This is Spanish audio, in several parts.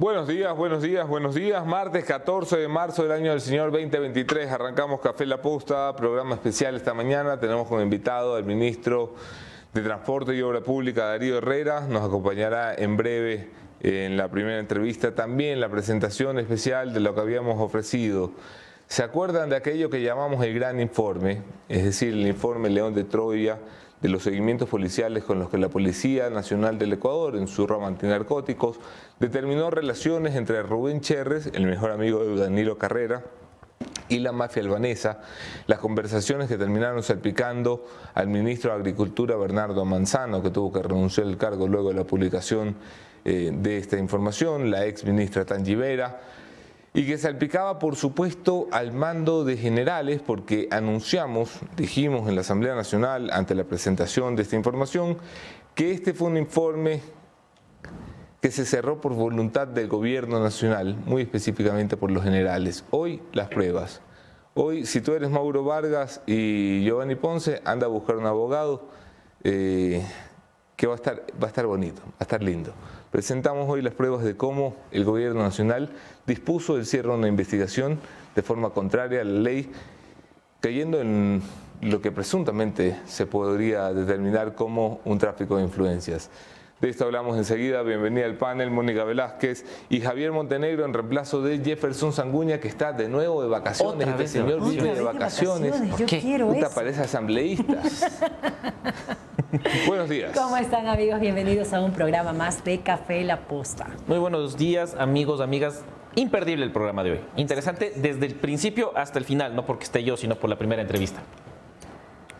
Buenos días, buenos días, buenos días. Martes 14 de marzo del año del Señor 2023. Arrancamos Café La Posta, programa especial esta mañana. Tenemos como invitado al ministro de Transporte y Obra Pública, Darío Herrera. Nos acompañará en breve en la primera entrevista también la presentación especial de lo que habíamos ofrecido. ¿Se acuerdan de aquello que llamamos el gran informe? Es decir, el informe León de Troya de los seguimientos policiales con los que la Policía Nacional del Ecuador, en su rama antinarcóticos, determinó relaciones entre Rubén Cherres, el mejor amigo de Danilo Carrera, y la mafia albanesa, las conversaciones que terminaron salpicando al ministro de Agricultura Bernardo Manzano, que tuvo que renunciar al cargo luego de la publicación eh, de esta información, la ex ministra Tangivera, y que salpicaba, por supuesto, al mando de generales, porque anunciamos, dijimos en la Asamblea Nacional, ante la presentación de esta información, que este fue un informe que se cerró por voluntad del gobierno nacional, muy específicamente por los generales. Hoy las pruebas. Hoy, si tú eres Mauro Vargas y Giovanni Ponce, anda a buscar un abogado eh, que va a, estar, va a estar bonito, va a estar lindo. Presentamos hoy las pruebas de cómo el gobierno nacional dispuso el cierre de una investigación de forma contraria a la ley, cayendo en lo que presuntamente se podría determinar como un tráfico de influencias. De esto hablamos enseguida. Bienvenida al panel, Mónica Velázquez y Javier Montenegro en reemplazo de Jefferson Sanguña, que está de nuevo de vacaciones. este señor vive de vacaciones. Yo quiero Puta, parece asambleísta. buenos días. ¿Cómo están amigos? Bienvenidos a un programa más de Café La Posta. Muy buenos días amigos, amigas. Imperdible el programa de hoy. Interesante desde el principio hasta el final, no porque esté yo, sino por la primera entrevista.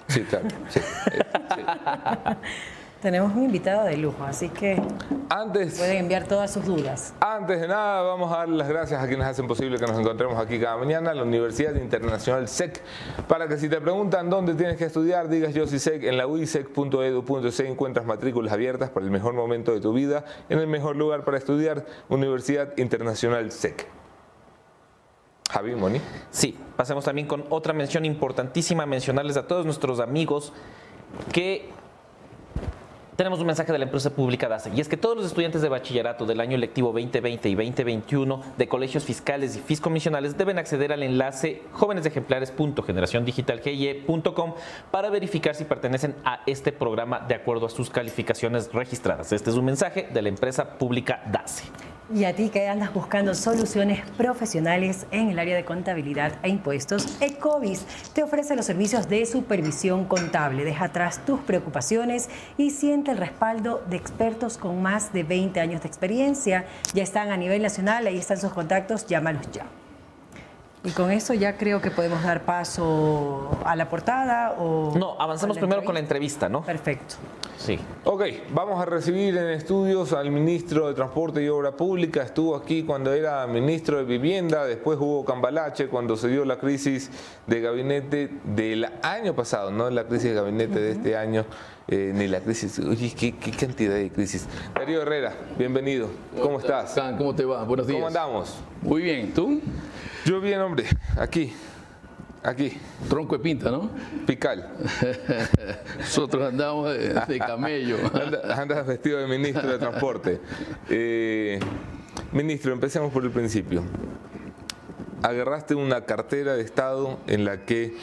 Sí, claro. Sí, sí. Tenemos un invitado de lujo, así que Antes, pueden enviar todas sus dudas. antes de nada, vamos a dar las gracias a quienes hacen posible que nos encontremos aquí cada mañana, la Universidad Internacional SEC, para que si te preguntan dónde tienes que estudiar, digas yo sí SEC, en la uisec.edu.c encuentras matrículas abiertas para el mejor momento de tu vida, en el mejor lugar para estudiar, Universidad Internacional SEC. Javi, Moni. Sí, pasemos también con otra mención importantísima, mencionarles a todos nuestros amigos que tenemos un mensaje de la empresa pública DASE y es que todos los estudiantes de bachillerato del año lectivo 2020 y 2021 de colegios fiscales y fiscomisionales deben acceder al enlace jóvenesejemplares.generaciondigitalgie.com para verificar si pertenecen a este programa de acuerdo a sus calificaciones registradas. Este es un mensaje de la empresa pública DASE. Y a ti que andas buscando soluciones profesionales en el área de contabilidad e impuestos, Ecovis te ofrece los servicios de supervisión contable. Deja atrás tus preocupaciones y siente el respaldo de expertos con más de 20 años de experiencia. Ya están a nivel nacional, ahí están sus contactos, llámalos ya. Y con eso ya creo que podemos dar paso a la portada o... No, avanzamos primero con la entrevista, ¿no? Perfecto. Sí. Ok, vamos a recibir en estudios al ministro de Transporte y Obra Pública. Estuvo aquí cuando era ministro de Vivienda, después hubo Cambalache cuando se dio la crisis de gabinete del año pasado, no la crisis de gabinete de este año, eh, ni la crisis. Oye, ¿qué, qué cantidad de crisis. Darío Herrera, bienvenido. ¿Cómo estás? ¿Cómo te va? Buenos días. ¿Cómo andamos? Muy bien. ¿Tú? Yo bien, hombre, aquí, aquí, Tronco de pinta, ¿no? Pical. Nosotros andamos de, de camello. Anda- Andas vestido de ministro de Transporte. Eh, ministro, empecemos por el principio. Agarraste una cartera de Estado en la que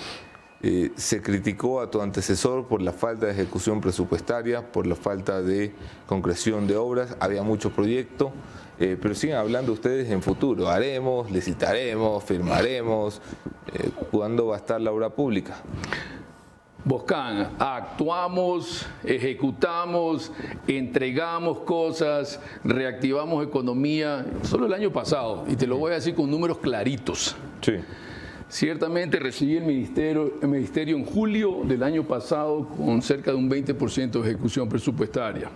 eh, se criticó a tu antecesor por la falta de ejecución presupuestaria, por la falta de concreción de obras. Había mucho proyecto, eh, pero siguen hablando ustedes en futuro. Haremos, licitaremos, firmaremos. Eh, ¿Cuándo va a estar la obra pública? Boscan, actuamos, ejecutamos, entregamos cosas, reactivamos economía. Solo el año pasado, y te lo voy a decir con números claritos. Sí. Ciertamente recibí el ministerio, el ministerio en julio del año pasado con cerca de un 20% de ejecución presupuestaria.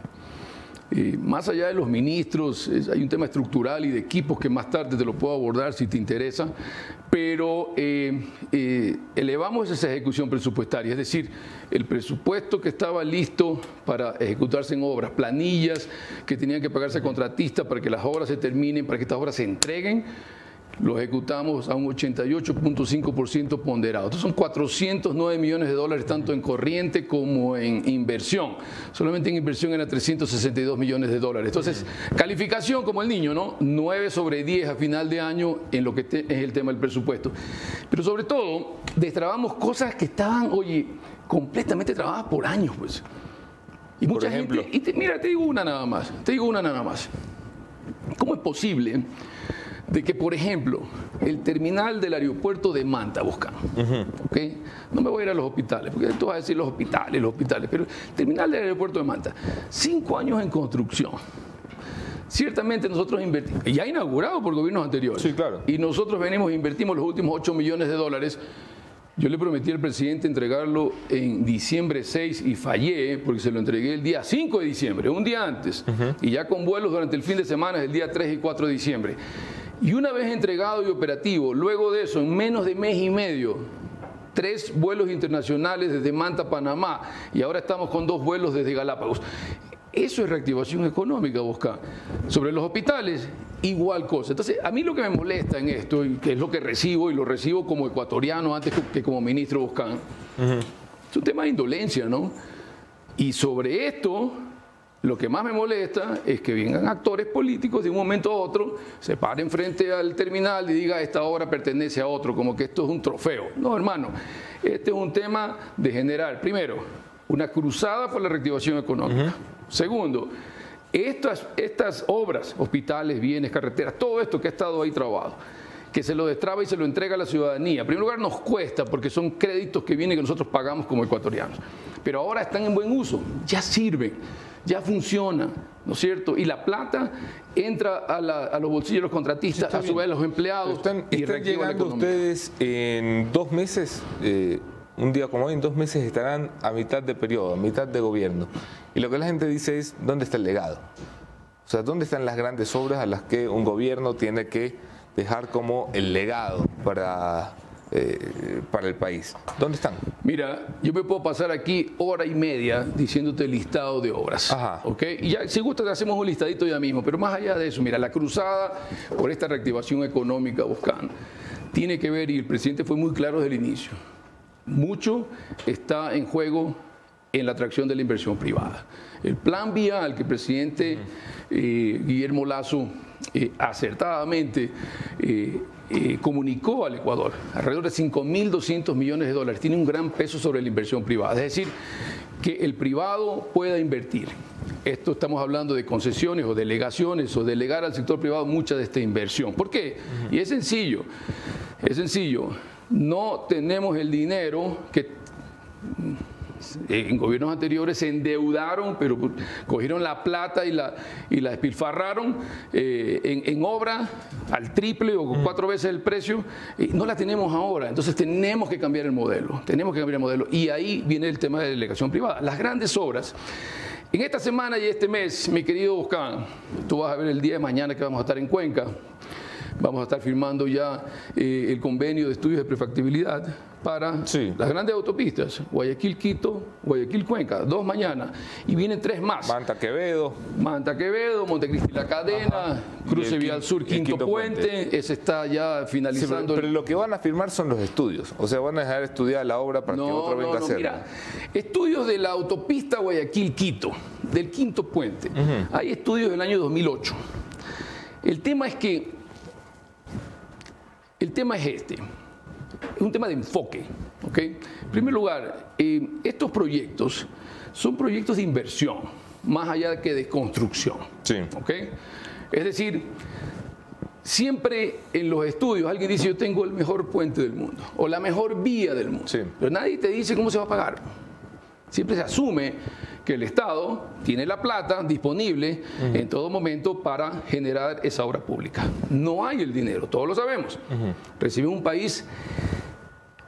Más allá de los ministros, hay un tema estructural y de equipos que más tarde te lo puedo abordar si te interesa, pero eh, eh, elevamos esa ejecución presupuestaria, es decir, el presupuesto que estaba listo para ejecutarse en obras, planillas que tenían que pagarse contratistas para que las obras se terminen, para que estas obras se entreguen, lo ejecutamos a un 88.5% ponderado. Estos son 409 millones de dólares tanto en corriente como en inversión. Solamente en inversión era 362 millones de dólares. Entonces, calificación como el niño, ¿no? 9 sobre 10 a final de año en lo que es el tema del presupuesto. Pero sobre todo, destrabamos cosas que estaban, oye, completamente trabajadas por años, pues. Y mucha ejemplo. gente, y mira, te digo una nada más, te digo una nada más. ¿Cómo es posible de que, por ejemplo, el terminal del aeropuerto de Manta, busca, no me voy a ir a los hospitales, porque tú vas a decir los hospitales, los hospitales, pero el terminal del aeropuerto de Manta, cinco años en construcción. Ciertamente nosotros invertimos, ya inaugurado por gobiernos anteriores. Sí, claro. Y nosotros venimos, invertimos los últimos 8 millones de dólares. Yo le prometí al presidente entregarlo en diciembre 6 y fallé porque se lo entregué el día 5 de diciembre, un día antes. Y ya con vuelos durante el fin de semana, el día 3 y 4 de diciembre. Y una vez entregado y operativo, luego de eso, en menos de mes y medio, tres vuelos internacionales desde Manta, Panamá, y ahora estamos con dos vuelos desde Galápagos. Eso es reactivación económica, Bosca. Sobre los hospitales, igual cosa. Entonces, a mí lo que me molesta en esto, y que es lo que recibo, y lo recibo como ecuatoriano antes que como ministro Boscán, es un tema de indolencia, ¿no? Y sobre esto, lo que más me molesta es que vengan actores políticos de un momento a otro, se paren frente al terminal y digan esta obra pertenece a otro, como que esto es un trofeo. No, hermano, este es un tema de generar, primero, una cruzada por la reactivación económica. Segundo, estas, estas obras, hospitales, bienes, carreteras, todo esto que ha estado ahí trabado, que se lo destraba y se lo entrega a la ciudadanía. En primer lugar, nos cuesta porque son créditos que vienen que nosotros pagamos como ecuatorianos. Pero ahora están en buen uso, ya sirven ya funciona, ¿no es cierto? Y la plata entra a, los bolsillos de los contratistas, a su vez los empleados. Están, llegando ustedes en dos meses, eh, un día como hoy, en dos meses estarán a mitad de periodo, a mitad de gobierno. Y lo que la gente dice es, ¿dónde está el legado? O sea, ¿dónde están las grandes obras a las que un gobierno tiene que dejar como el legado para eh, para el país. ¿Dónde están? Mira, yo me puedo pasar aquí hora y media diciéndote el listado de obras. Ajá. ¿ok? Y ya, si gusta, hacemos un listadito ya mismo. Pero más allá de eso, mira, la cruzada por esta reactivación económica buscando tiene que ver, y el presidente fue muy claro desde el inicio, mucho está en juego en la atracción de la inversión privada. El plan vial que el presidente eh, Guillermo Lazo eh, acertadamente eh, comunicó al Ecuador, alrededor de 5.200 millones de dólares, tiene un gran peso sobre la inversión privada. Es decir, que el privado pueda invertir. Esto estamos hablando de concesiones o delegaciones o delegar al sector privado mucha de esta inversión. ¿Por qué? Y es sencillo, es sencillo. No tenemos el dinero que en gobiernos anteriores se endeudaron, pero cogieron la plata y la, y la despilfarraron eh, en, obra al triple o mm. cuatro veces el precio. Y no la tenemos ahora. Entonces tenemos que cambiar el modelo. Tenemos que cambiar el modelo. Y ahí viene el tema de delegación privada. Las grandes obras. En esta semana y este mes, mi querido Oscar, tú vas a ver el día de mañana que vamos a estar en Cuenca. Vamos a estar firmando ya eh, el convenio de estudios de prefactibilidad para las grandes autopistas, Guayaquil-Quito, Guayaquil-Cuenca, dos mañanas, y vienen tres más. Manta Quevedo. Manta Quevedo, Montecristi La Cadena, Cruce Vial Sur, Quinto, Puente. ese está ya finalizando. pero, lo que van a firmar son los estudios, o sea, van a dejar estudiar la obra para que otro venga a hacer. Mira, estudios de la autopista Guayaquil-Quito, del Quinto Puente. Hay estudios del año 2008. El tema es que el tema es este, es un tema de enfoque. ¿okay? En primer lugar, eh, estos proyectos son proyectos de inversión, más allá que de construcción. Sí. ¿okay? Es decir, siempre en los estudios alguien dice yo tengo el mejor puente del mundo o la mejor vía del mundo, sí. pero nadie te dice cómo se va a pagar. Siempre se asume que el Estado tiene la plata disponible en todo momento para generar esa obra pública. No hay el dinero, todos lo sabemos. Recibimos un país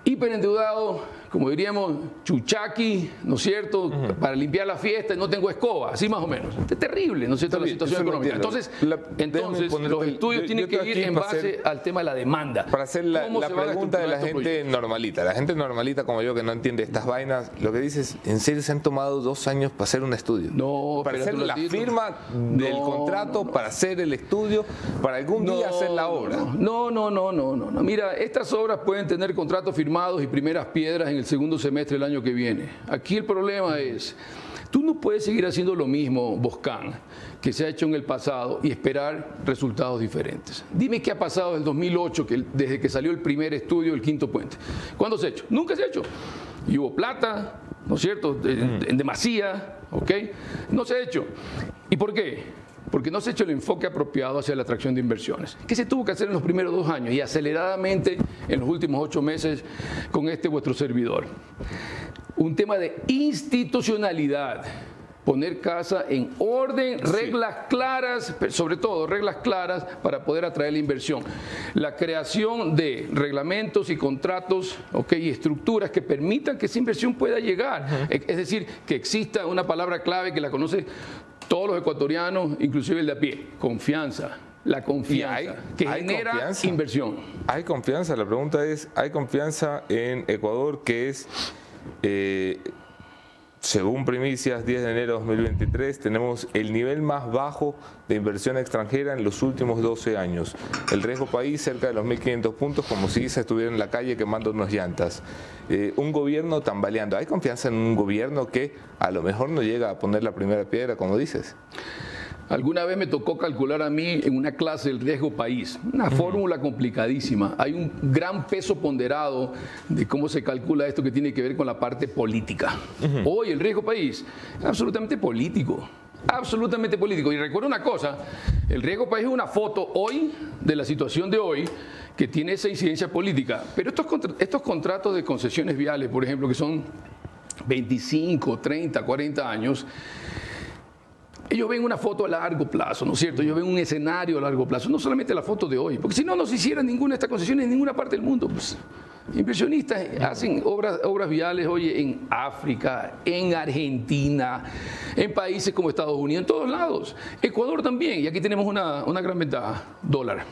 hiperendeudado como diríamos, chuchaqui, ¿no es cierto?, para limpiar la fiesta y no tengo escoba, así más o menos. Es terrible, ¿no es cierto?, la situación económica. Entonces, entonces los estudios tienen que ir en base al tema de la demanda. Para hacer la, pregunta de la gente normalita, la gente normalita como yo que no entiende estas vainas, lo que dice es, ¿en serio se han tomado dos años para hacer un estudio? No, para hacer la firma del contrato, para hacer el estudio, para algún día hacer la obra. No, no, no, no, no, no. Mira, estas obras pueden tener contratos firmados y primeras piedras en el segundo semestre del año que viene. Aquí el problema es, tú no puedes seguir haciendo lo mismo, Boscan, que se ha hecho en el pasado y esperar resultados diferentes. Dime qué ha pasado desde el 2008, que, desde que salió el primer estudio del quinto puente. ¿Cuándo se ha hecho? Nunca se ha hecho. Y hubo plata, ¿no es cierto?, en, en demasía, ¿ok? No se ha hecho. ¿Y por qué? Porque no se ha hecho el enfoque apropiado hacia la atracción de inversiones. ¿Qué se tuvo que hacer en los primeros dos años y aceleradamente en los últimos ocho meses con este vuestro servidor? Un tema de institucionalidad poner casa en orden, reglas claras, sobre todo reglas claras para poder atraer la inversión. La creación de reglamentos y contratos y estructuras que permitan que esa inversión pueda llegar. Es decir, que exista una palabra clave que la conoce todos los ecuatorianos, inclusive el de a pie, confianza. La confianza que genera inversión. Hay confianza, la pregunta es, ¿hay confianza en Ecuador que es... Eh, según primicias, 10 de enero de 2023, tenemos el nivel más bajo de inversión extranjera en los últimos 12 años. El riesgo país cerca de los 1.500 puntos, como si se estuviera en la calle quemando unas llantas. Eh, un gobierno tambaleando. ¿Hay confianza en un gobierno que a lo mejor no llega a poner la primera piedra, como dices? Alguna vez me tocó calcular a mí en una clase el riesgo país, una fórmula complicadísima. Hay un gran peso ponderado de cómo se calcula esto que tiene que ver con la parte política. Hoy el riesgo país es absolutamente político absolutamente político. Y recuerdo una cosa, el riesgo país es una foto hoy de la situación de hoy que tiene esa incidencia política. Pero estos, estos contratos de concesiones viales, por ejemplo, que son 25, 30, 40 años, ellos ven una foto a largo plazo, ¿no es cierto? Ellos ven un escenario a largo plazo, no solamente la foto de hoy, porque si no, no se hiciera ninguna de estas concesiones en ninguna parte del mundo. Pues. Inversionistas hacen obras, obras viales, oye, en África, en Argentina, en países como Estados Unidos, en todos lados. Ecuador también, y aquí tenemos una, gran ventaja, dólar.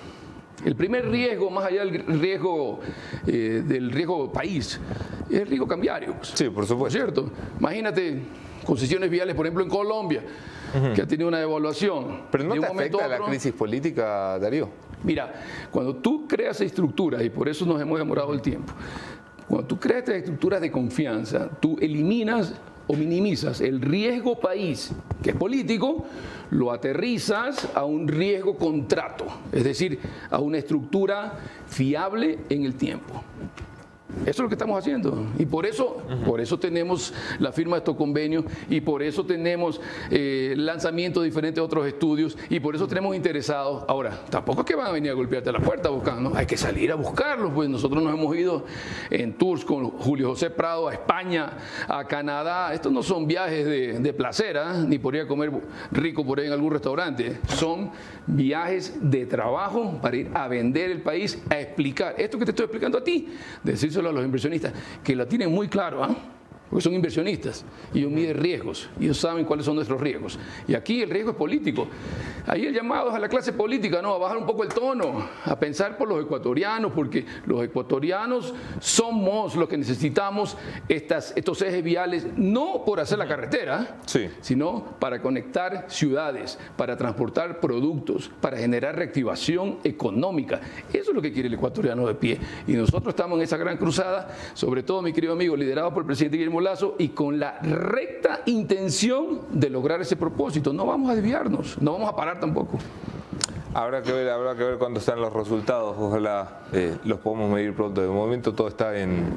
El primer riesgo, más allá del riesgo eh, del riesgo país, es el riesgo cambiario. Pues. Sí, por supuesto. ¿Cierto? Imagínate concesiones viales, por ejemplo, en Colombia, que ha tenido una devaluación. Pero no te afecta la crisis política, Darío. Mira, cuando tú creas estructuras, y por eso nos hemos demorado el tiempo, cuando tú creas estas estructuras de confianza, tú eliminas o minimizas el riesgo país, que es político, lo aterrizas a un riesgo contrato, es decir, a una estructura fiable en el tiempo. Eso es lo que estamos haciendo. Y por eso, por eso tenemos la firma de estos convenios y por eso tenemos eh, lanzamiento de diferentes otros estudios y por eso tenemos interesados. Ahora, tampoco es que van a venir a golpearte a la puerta buscando, hay que salir a buscarlos. Pues nosotros nos hemos ido en tours con Julio José Prado a España, a Canadá. Estos no son viajes de, de placer, ¿ah? ni por ir a comer rico por ahí en algún restaurante. Son viajes de trabajo para ir a vender el país, a explicar esto que te estoy explicando a ti, decirse a los inversionistas, que lo tienen muy claro, ¿ah? Porque son inversionistas y ellos miden riesgos y ellos saben cuáles son nuestros riesgos. Y aquí el riesgo es político. Ahí el llamado es a la clase política, ¿no? A bajar un poco el tono, a pensar por los ecuatorianos, porque los ecuatorianos somos los que necesitamos estas, estos ejes viales, no por hacer la carretera, sino para conectar ciudades, para transportar productos, para generar reactivación económica. Eso es lo que quiere el ecuatoriano de pie. Y nosotros estamos en esa gran cruzada, sobre todo, mi querido amigo, liderado por el presidente Guillermo Y con la recta intención de lograr ese propósito. No vamos a desviarnos, no vamos a parar tampoco. Habrá que ver, habrá que ver cuándo están los resultados. Ojalá eh, los podamos medir pronto. De momento todo está en,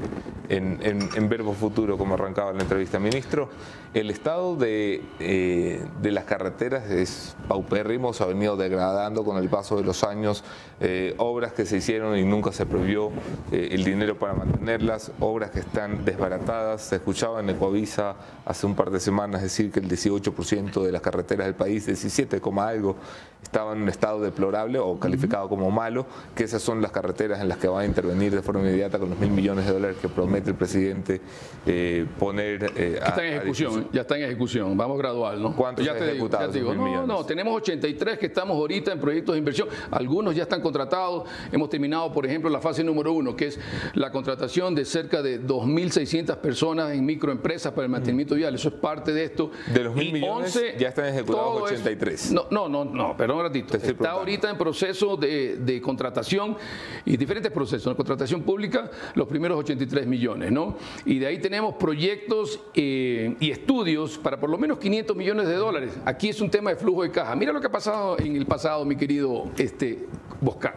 en, verbo futuro, como arrancaba la entrevista. Ministro, el estado de, eh, de, las carreteras es paupérrimo, se ha venido degradando con el paso de los años. Eh, obras que se hicieron y nunca se prohibió el dinero para mantenerlas, obras que están desbaratadas. Se escuchaba en Ecoavisa hace un par de semanas decir que el 18% de las carreteras del país, 17, algo, estaban en estado deplorable o calificado como malo, que esas son las carreteras en las que van a intervenir de forma inmediata con los mil millones de dólares que promete el presidente eh, poner eh, a, está en ejecución, ya está en ejecución, vamos gradual, ¿no? ¿Cuántos ya te ejecutados? Digo, no, no, tenemos 83 que estamos ahorita en proyectos de inversión, algunos ya están contratados, hemos terminado, por ejemplo, la fase número uno, que es la contratación de cerca de 2.600 personas en microempresas para el mantenimiento vial, eso es parte de esto. De los mil millones ya están ejecutados 83. no, no, no, no, perdón un ratito. Está ahorita en proceso de, de, contratación y diferentes procesos. En contratación pública, los primeros 83 millones, ¿no? Y de ahí tenemos proyectos eh, y estudios para por lo menos 500 millones de dólares. Aquí es un tema de flujo de caja. Mira lo que ha pasado en el pasado, mi querido este, Boscan.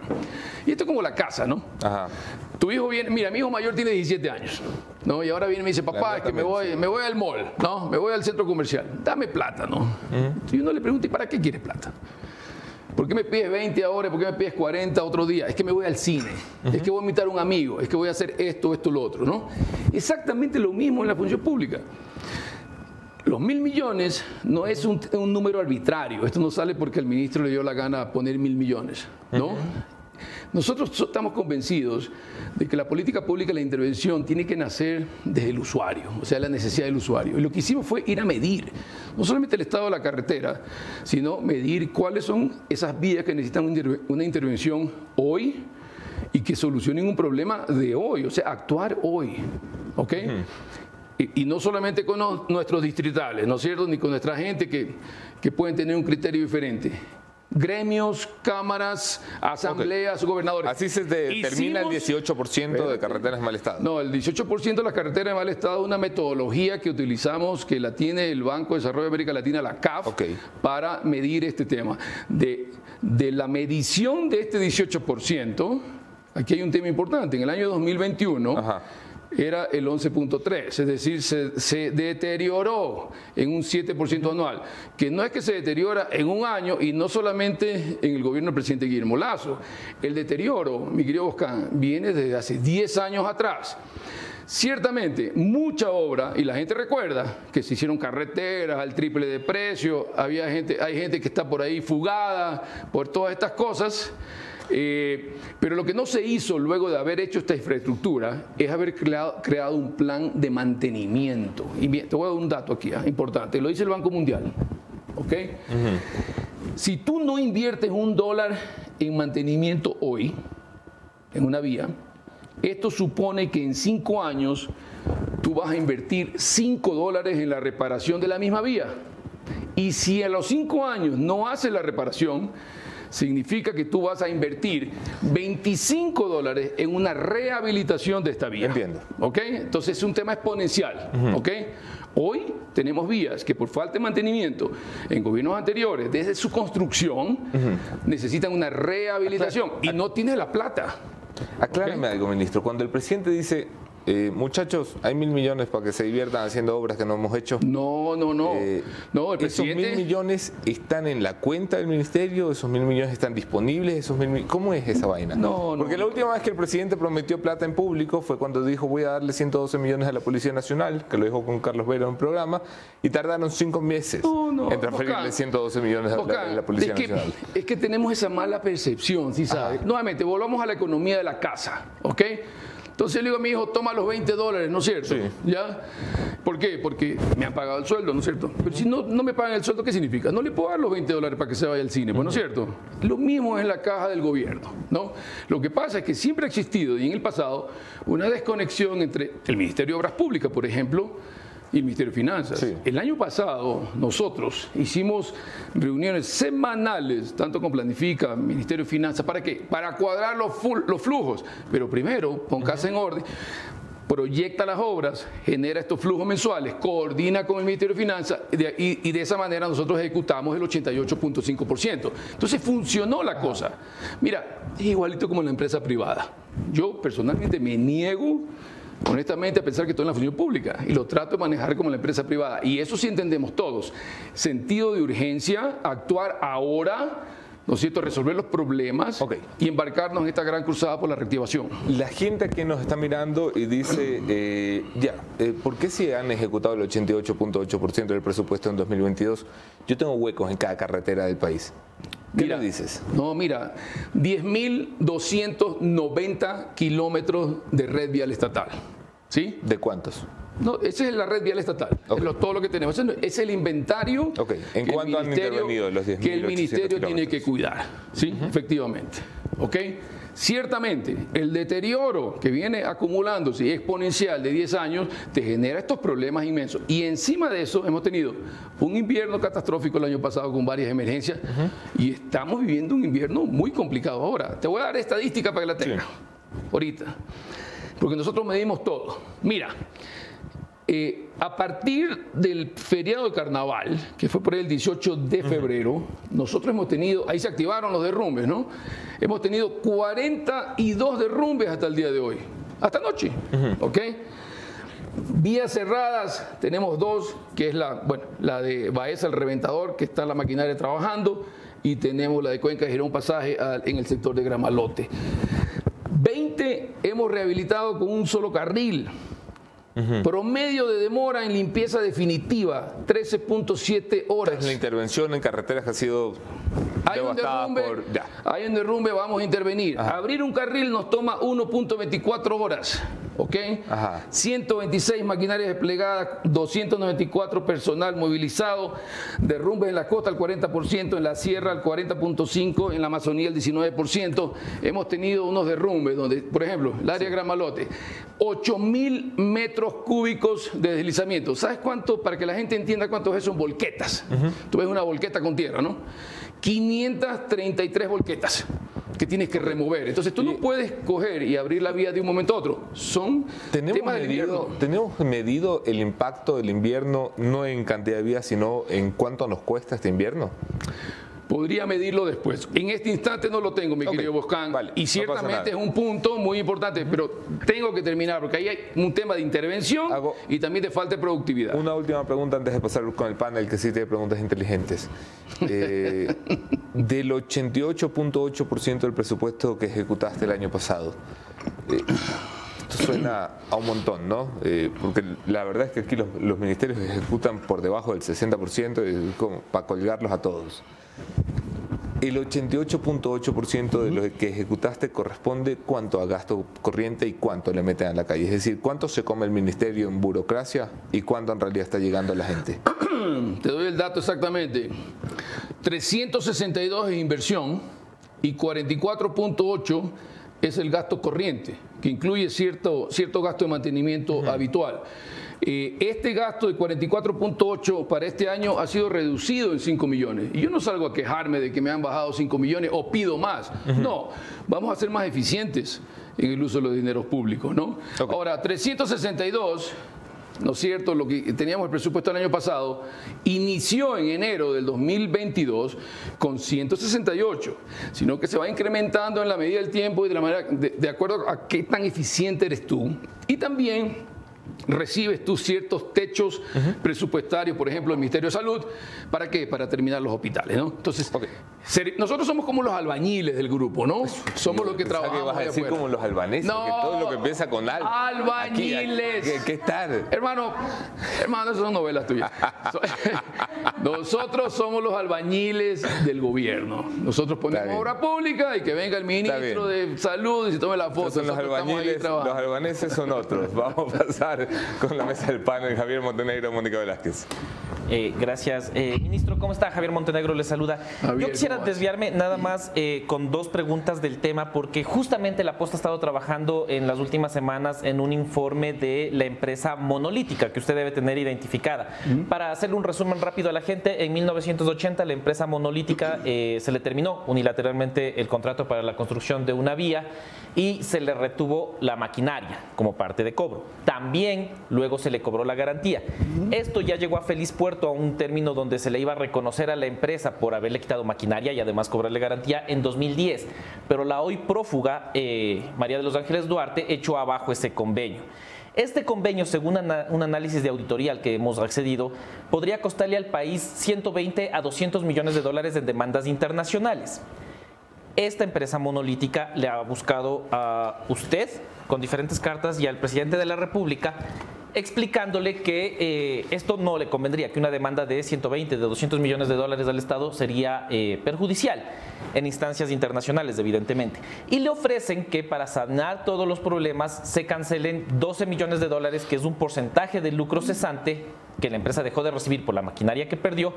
Y esto es como la casa, ¿no? Ajá. Tu hijo viene, mira, mi hijo mayor tiene 17 años, ¿no? Y ahora viene y me dice, papá, es que me voy, me voy al mall, ¿no? Me voy al centro comercial, dame plata, ¿no? Y uno le pregunta, ¿y para qué quieres plata? ¿Por qué me pides 20 ahora? ¿Por qué me pides 40 otro día? Es que me voy al cine, es que voy a invitar a un amigo, es que voy a hacer esto, esto, lo otro, ¿no? Exactamente lo mismo en la función pública. Los mil millones no es un, número arbitrario. Esto no sale porque el ministro le dio la gana poner mil millones, ¿no? Nosotros estamos convencidos de que la política pública, la intervención, tiene que nacer desde el usuario, o sea, la necesidad del usuario. Y lo que hicimos fue ir a medir, no solamente el estado de la carretera, sino medir cuáles son esas vías que necesitan una intervención hoy y que solucionen un problema de hoy, o sea, actuar hoy. ¿Ok? y, no solamente con nuestros distritales, ¿no es cierto? Ni con nuestra gente que, que pueden tener un criterio diferente gremios, cámaras, asambleas, gobernadores. Así se determina el 18% de carreteras en mal estado. No, el 18% de las carreteras en mal estado es una metodología que utilizamos, que la tiene el Banco de Desarrollo de América Latina, la CAF, para medir este tema. De, de la medición de este 18%, aquí hay un tema importante. En el año 2021... Ajá era el 11.3, es decir, se, deterioró en un 7% anual, que no es que se deteriora en un año y no solamente en el gobierno del presidente Guillermo Lazo, el deterioro, mi querido Boscan, viene desde hace 10 años atrás. Ciertamente, mucha obra, y la gente recuerda que se hicieron carreteras al triple de precio, había gente, hay gente que está por ahí fugada por todas estas cosas, eh, pero lo que no se hizo luego de haber hecho esta infraestructura es haber creado, un plan de mantenimiento. Y te voy a dar un dato aquí, ah, importante, lo dice el Banco Mundial. ¿Ok? Si tú no inviertes un dólar en mantenimiento hoy, en una vía, esto supone que en cinco años tú vas a invertir cinco dólares en la reparación de la misma vía. Y si a los cinco años no haces la reparación, significa que tú vas a invertir 25 dólares en una rehabilitación de esta vía. Entiendo. ¿Ok? Entonces es un tema exponencial. ¿Ok? Hoy tenemos vías que por falta de mantenimiento en gobiernos anteriores, desde su construcción, necesitan una rehabilitación y no tiene la plata. Aclárame algo, ministro. Cuando el presidente dice eh, muchachos, hay mil millones para que se diviertan haciendo obras que no hemos hecho. No, no, no. Eh, no el ¿Esos mil millones están en la cuenta del ministerio? ¿Esos mil millones están disponibles? ¿Esos mil ¿Cómo es esa vaina? No, no. Porque la última vez que el presidente prometió plata en público fue cuando dijo voy a darle 112 millones a la Policía Nacional, que lo dijo con Carlos Vera en un programa, y tardaron cinco meses en transferirle 112 millones a la, Policía Nacional. Es que tenemos esa mala percepción, ¿sí sabes? Nuevamente, volvamos a la economía de la casa, ¿ok? Entonces le digo a mi hijo, toma los 20 dólares, ¿no es cierto? ¿Ya? ¿Por qué? Porque me han pagado el sueldo, ¿no es cierto? Pero si no, no me pagan el sueldo, ¿qué significa? No le puedo dar los 20 dólares para que se vaya al cine, ¿no es cierto? Lo mismo es en la caja del gobierno, ¿no? Lo que pasa es que siempre ha existido, y en el pasado, una desconexión entre el Ministerio de Obras Públicas, por ejemplo, y el Ministerio de Finanzas. El año pasado nosotros hicimos reuniones semanales, tanto con Planifica, Ministerio de Finanzas, ¿para qué? Para cuadrar los, los flujos. Pero primero, pon casa en orden, proyecta las obras, genera estos flujos mensuales, coordina con el Ministerio de Finanzas y, de esa manera nosotros ejecutamos el 88.5%. Entonces funcionó la cosa. Mira, es igualito como en la empresa privada. Yo personalmente me niego honestamente a pensar que estoy en la función pública y lo trato de manejar como la empresa privada. Y eso sí entendemos todos. Sentido de urgencia, actuar ahora ¿no es cierto?, resolver los problemas y embarcarnos en esta gran cruzada por la reactivación. La gente que nos está mirando y dice, eh, ya, eh, ¿por qué si han ejecutado el 88.8% del presupuesto en 2022? Yo tengo huecos en cada carretera del país. ¿Qué Mira, le dices? No, mira, 10.290 kilómetros de red vial estatal. ¿Sí? ¿De cuántos? No, esa es la red vial estatal, es lo- todo lo que tenemos. Es el inventario Ok. ¿En que el cuánto ministerio- intervenido los 10.800 que el ministerio tiene que cuidar. Sí, efectivamente. ¿Ok? Ciertamente, el deterioro que viene acumulándose y exponencial de 10 años te genera estos problemas inmensos. Y encima de eso hemos tenido un invierno catastrófico el año pasado con varias emergencias y estamos viviendo un invierno muy complicado ahora. Te voy a dar estadística para que la tengas ahorita, porque nosotros medimos todo. Mira, eh, a partir del feriado de carnaval, que fue por el 18 de febrero, nosotros hemos tenido, ahí se activaron los derrumbes, ¿no? Hemos tenido 42 derrumbes hasta el día de hoy, hasta anoche, ¿ok? Vías cerradas, tenemos dos, que es la, bueno, la de Baeza, el reventador, que está la maquinaria trabajando, y tenemos la de Cuenca Girón Pasaje en el sector de Gramalote. 20 hemos rehabilitado con un solo carril. Promedio de demora en limpieza definitiva, 13.7 horas. La intervención en carreteras ha sido Hay un devastada derrumbe, por... Ya. hay un derrumbe, vamos a intervenir. Abrir un carril nos toma 1.24 horas, ¿ok? Ajá. 126 maquinarias desplegadas, 294 personal movilizado, derrumbes en la costa al 40%, en la sierra al 40.5%, en la Amazonía al 19%. Hemos tenido unos derrumbes donde, por ejemplo, el área Gramalote, 8 mil metros cúbicos de deslizamiento. ¿Sabes cuánto? Para que la gente entienda cuánto es eso en volquetas. Tú ves una volqueta con tierra, ¿no? 533 volquetas que tienes que remover. Entonces tú no puedes coger y abrir la vía de un momento a otro. Son ¿Tenemos temas del medido, invierno. ¿Tenemos medido el impacto del invierno no en cantidad de vías, sino en cuánto nos cuesta este invierno? Podría medirlo después. En este instante no lo tengo, mi querido Boscán. vale, y no ciertamente es un punto muy importante, pero tengo que terminar porque ahí hay un tema de intervención Hago- y también de falta de productividad. Una última pregunta antes de pasar con el panel, que sí tiene preguntas inteligentes. Eh, del 88.8% del presupuesto que ejecutaste el año pasado, eh, esto suena a un montón, ¿no? Eh, porque la verdad es que aquí los, los ministerios ejecutan por debajo del 60%, y es como para colgarlos a todos. El 88.8% de lo que ejecutaste corresponde cuánto a gasto corriente y cuánto le meten a la calle. Es decir, cuánto se come el ministerio en burocracia y cuánto en realidad está llegando a la gente. Te doy el dato exactamente. 362 es inversión y 44.8 es el gasto corriente, que incluye cierto, cierto gasto de mantenimiento habitual. Eh, este gasto de 44.8 para este año ha sido reducido en 5 millones. Y yo no salgo a quejarme de que me han bajado 5 millones o pido más. No, vamos a ser más eficientes en el uso de los dineros públicos. ¿no? Ahora, 362 ¿no es cierto? Lo que teníamos el presupuesto el año pasado, inició en enero del 2022 con 168, sino que se va incrementando en la medida del tiempo y de la manera, de, de acuerdo a qué tan eficiente eres tú. Y también recibes tú ciertos techos presupuestarios, por ejemplo, el Ministerio de Salud, ¿para qué? Para terminar los hospitales, ¿no? Entonces, ser- nosotros somos como los albañiles del grupo, ¿no? Somos los que trabajamos ibas a allá decir afuera. como los albaneses, No, que todo lo que empieza con al. albañiles. ¿Qué, tal? Hermano, hermano, esas son novelas tuyas. So- Nosotros somos los albañiles del gobierno. Nosotros ponemos obra pública y que venga el ministro de salud y se tome la foto. Los albañiles, los albaneses son otros. Vamos a pasar con la mesa del panel. Javier Montenegro, Mónica Velázquez. Eh, gracias. Eh, ministro, ¿cómo está? Javier Montenegro le saluda. Javier, Yo quisiera desviarme nada más eh, con dos preguntas del tema, porque justamente la Posta ha estado trabajando en las últimas semanas en un informe de la empresa monolítica que usted debe tener identificada. Para hacerle un resumen rápido a la gente, en 1980 la empresa monolítica eh, se le terminó unilateralmente el contrato para la construcción de una vía y se le retuvo la maquinaria como parte de cobro. También luego se le cobró la garantía. Esto ya llegó a feliz puerto a un término donde se le iba a reconocer a la empresa por haberle quitado maquinaria y además cobrarle garantía en 2010. Pero la hoy prófuga, eh, María de los Ángeles Duarte, echó abajo ese convenio. Este convenio, según un análisis de auditoría al que hemos accedido, podría costarle al país 120 a 200 millones de dólares en demandas internacionales. Esta empresa monolítica le ha buscado a usted con diferentes cartas y al presidente de la República explicándole que eh, esto no le convendría, que una demanda de 120, de 200 millones de dólares al Estado sería eh, perjudicial en instancias internacionales, evidentemente. Y le ofrecen que para sanar todos los problemas se cancelen 12 millones de dólares, que es un porcentaje del lucro cesante que la empresa dejó de recibir por la maquinaria que perdió.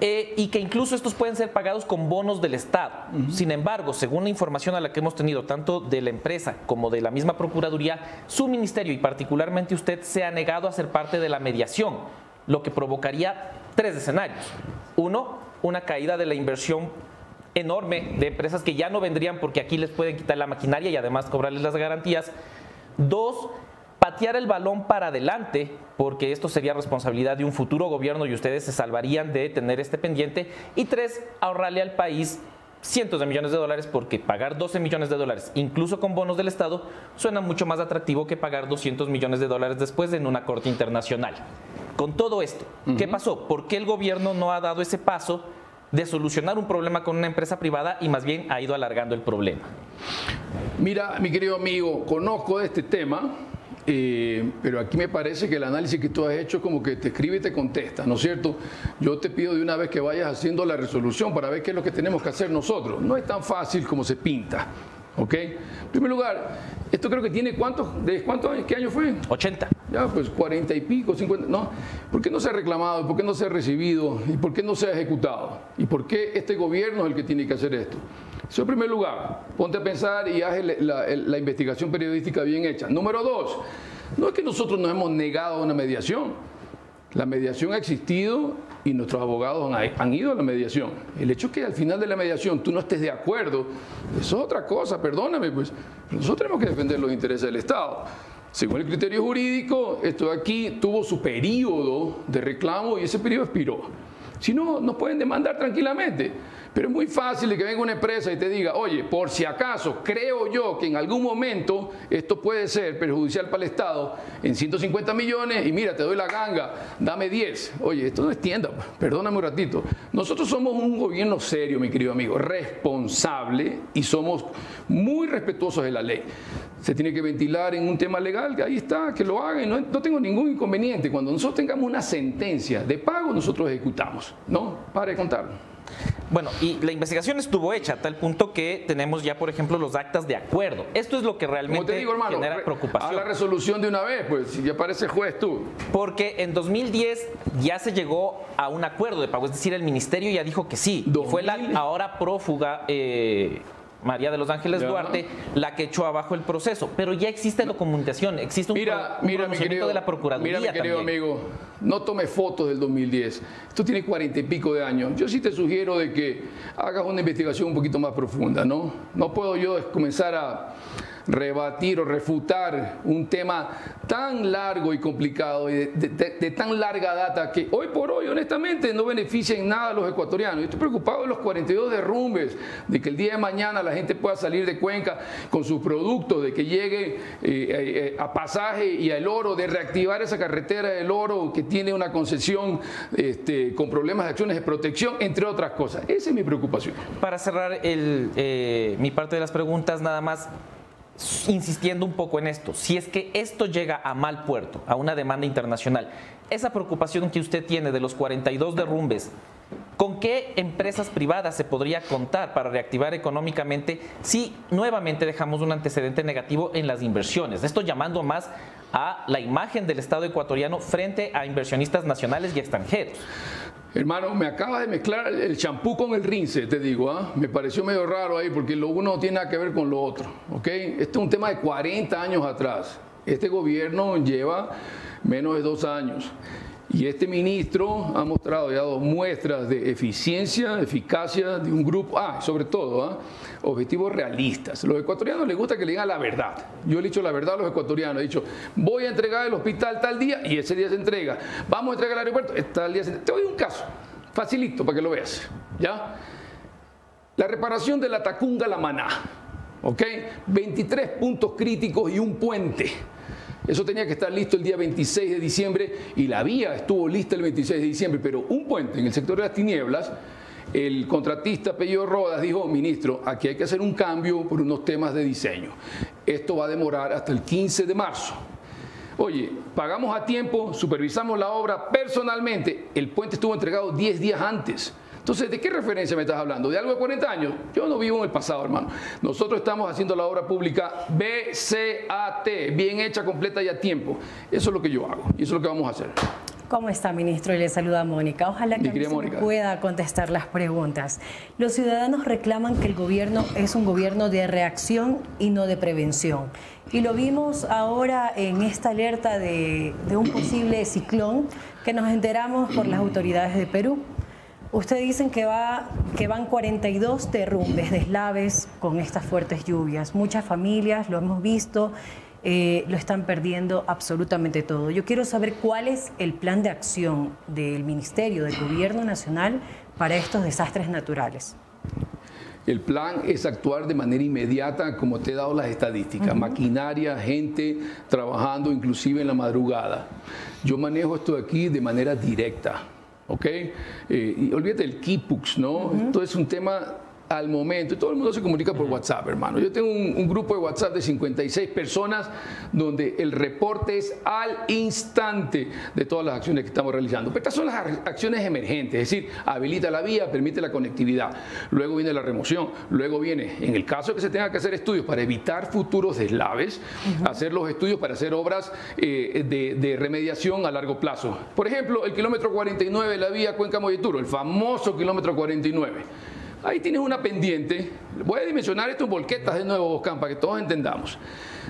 Eh, y que incluso estos pueden ser pagados con bonos del Estado. Sin embargo, según la información a la que hemos tenido, tanto de la empresa como de la misma Procuraduría, su ministerio y particularmente usted se ha negado a ser parte de la mediación, lo que provocaría tres escenarios. Uno, una caída de la inversión enorme de empresas que ya no vendrían porque aquí les pueden quitar la maquinaria y además cobrarles las garantías. Dos, patear el balón para adelante, porque esto sería responsabilidad de un futuro gobierno y ustedes se salvarían de tener este pendiente. Y tres, ahorrarle al país cientos de millones de dólares porque pagar 12 millones de dólares, incluso con bonos del Estado, suena mucho más atractivo que pagar 200 millones de dólares después en una corte internacional. Con todo esto, ¿qué pasó? ¿Por qué el gobierno no ha dado ese paso de solucionar un problema con una empresa privada y más bien ha ido alargando el problema? Mira, mi querido amigo, conozco este tema eh, pero aquí me parece que el análisis que tú has hecho como que te escribe y te contesta, ¿no es cierto? Yo te pido de una vez que vayas haciendo la resolución para ver qué es lo que tenemos que hacer nosotros. No es tan fácil como se pinta, ¿ok? En primer lugar, esto creo que tiene cuántos, ¿de cuántos años? ¿Qué año fue? 80. Ya, pues 40 y pico, 50, ¿no? ¿Por qué no se ha reclamado? ¿Por qué no se ha recibido? ¿Y por qué no se ha ejecutado? ¿Y por qué este gobierno es el que tiene que hacer esto? Eso en primer lugar, ponte a pensar y haz la, investigación periodística bien hecha. Número dos, no es que nosotros nos hemos negado a una mediación. La mediación ha existido y nuestros abogados han, ido a la mediación. El hecho que al final de la mediación tú no estés de acuerdo, eso es otra cosa, perdóname, pues. nosotros tenemos que defender los intereses del Estado. Según el criterio jurídico, esto de aquí tuvo su periodo de reclamo y ese periodo expiró. Si no, nos pueden demandar tranquilamente. Pero es muy fácil que venga una empresa y te diga, oye, por si acaso creo yo que en algún momento esto puede ser perjudicial para el Estado en 150 millones y mira, te doy la ganga, dame 10. Oye, esto no es tienda, perdóname un ratito. Nosotros somos un gobierno serio, mi querido amigo, responsable y somos muy respetuosos de la ley. Se tiene que ventilar en un tema legal, ahí está, que lo hagan, no, no tengo ningún inconveniente. Cuando nosotros tengamos una sentencia de pago, nosotros ejecutamos. ¿No? Pare de contar. Bueno, y la investigación estuvo hecha a tal punto que tenemos ya, por ejemplo, los actas de acuerdo. Esto es lo que realmente genera preocupación. A la resolución de una vez, pues, si ya parece juez tú. Porque en 2010 ya se llegó a un acuerdo de pago, es decir, el ministerio ya dijo que sí. Y fue la ahora prófuga eh, María de los Ángeles Duarte, la que echó abajo el proceso. Pero ya existe documentación, existe un, mira, mira, de la Procuraduría. Mira, mi querido amigo, no tome fotos del 2010. Esto tiene cuarenta y pico de años. Yo sí te sugiero de que hagas una investigación un poquito más profunda, ¿no? No puedo yo comenzar a rebatir o refutar un tema tan largo y complicado y de, tan larga data que hoy por hoy, honestamente, no beneficia en nada a los ecuatorianos. Yo estoy preocupado de los 42 derrumbes, de que el día de mañana la gente pueda salir de Cuenca con sus productos, de que llegue eh, eh, a pasaje y al oro, de reactivar esa carretera del oro que tiene una concesión este, con problemas de acciones de protección, entre otras cosas. Esa es mi preocupación. Para cerrar eh, mi parte de las preguntas, nada más, insistiendo un poco en esto, si es que esto llega a mal puerto, a una demanda internacional, esa preocupación que usted tiene de los 42 derrumbes, ¿con qué empresas privadas se podría contar para reactivar económicamente si nuevamente dejamos un antecedente negativo en las inversiones? Esto llamando más a la imagen del Estado ecuatoriano frente a inversionistas nacionales y extranjeros. Hermano, me acaba de mezclar el champú con el rince, te digo, ¿ah? me pareció medio raro ahí porque lo uno no tiene nada que ver con lo otro, ¿ok? Este es un tema de 40 años atrás. Este gobierno lleva menos de dos años. Y este ministro ha mostrado ya dos muestras de eficiencia, eficacia de un grupo, ah, sobre todo, ¿ah? objetivos realistas. Los ecuatorianos les gusta que le digan la verdad. Yo le he dicho la verdad a los ecuatorianos, he dicho, voy a entregar el hospital tal día y ese día se entrega. Vamos a entregar el aeropuerto, tal día se. Te doy un caso, facilito para que lo veas, ¿ya? La reparación de la Tacunga La Maná, ¿ok? 23 puntos críticos y un puente. Eso tenía que estar listo el día 26 de diciembre y la vía estuvo lista el 26 de diciembre, pero un puente en el sector de las tinieblas, el contratista Pello Rodas dijo, ministro, aquí hay que hacer un cambio por unos temas de diseño. Esto va a demorar hasta el 15 de marzo. Oye, pagamos a tiempo, supervisamos la obra personalmente, el puente estuvo entregado 10 días antes. Entonces, ¿de qué referencia me estás hablando? ¿De algo de 40 años? Yo no vivo en el pasado, hermano. Nosotros estamos haciendo la obra pública BCAT, bien hecha, completa y a tiempo. Eso es lo que yo hago y eso es lo que vamos a hacer. ¿Cómo está, ministro? Y le saluda Mónica. Ojalá que pueda contestar las preguntas. Los ciudadanos reclaman que el gobierno es un gobierno de reacción y no de prevención. Y lo vimos ahora en esta alerta de, de un posible ciclón que nos enteramos por las autoridades de Perú. Usted dicen que, va, que van 42 derrumbes, deslaves con estas fuertes lluvias. Muchas familias, lo hemos visto, eh, lo están perdiendo absolutamente todo. Yo quiero saber cuál es el plan de acción del Ministerio, del Gobierno Nacional para estos desastres naturales. El plan es actuar de manera inmediata, como te he dado las estadísticas, maquinaria, gente trabajando inclusive en la madrugada. Yo manejo esto aquí de manera directa. ¿Ok? Eh, y olvídate del Kipux, ¿no? Esto es un tema al momento. Y todo el mundo se comunica por WhatsApp, hermano. Yo tengo un, grupo de WhatsApp de 56 personas donde el reporte es al instante de todas las acciones que estamos realizando. Pero estas son las acciones emergentes, es decir, habilita la vía, permite la conectividad. Luego viene la remoción. Luego viene, en el caso de que se tenga que hacer estudios para evitar futuros deslaves, hacer los estudios para hacer obras eh, de, de, remediación a largo plazo. Por ejemplo, el kilómetro 49 de la vía Cuenca-Moyeturo, el famoso kilómetro 49. Ahí tienes una pendiente. Voy a dimensionar esto en volquetas de nuevo, Boscan, para que todos entendamos.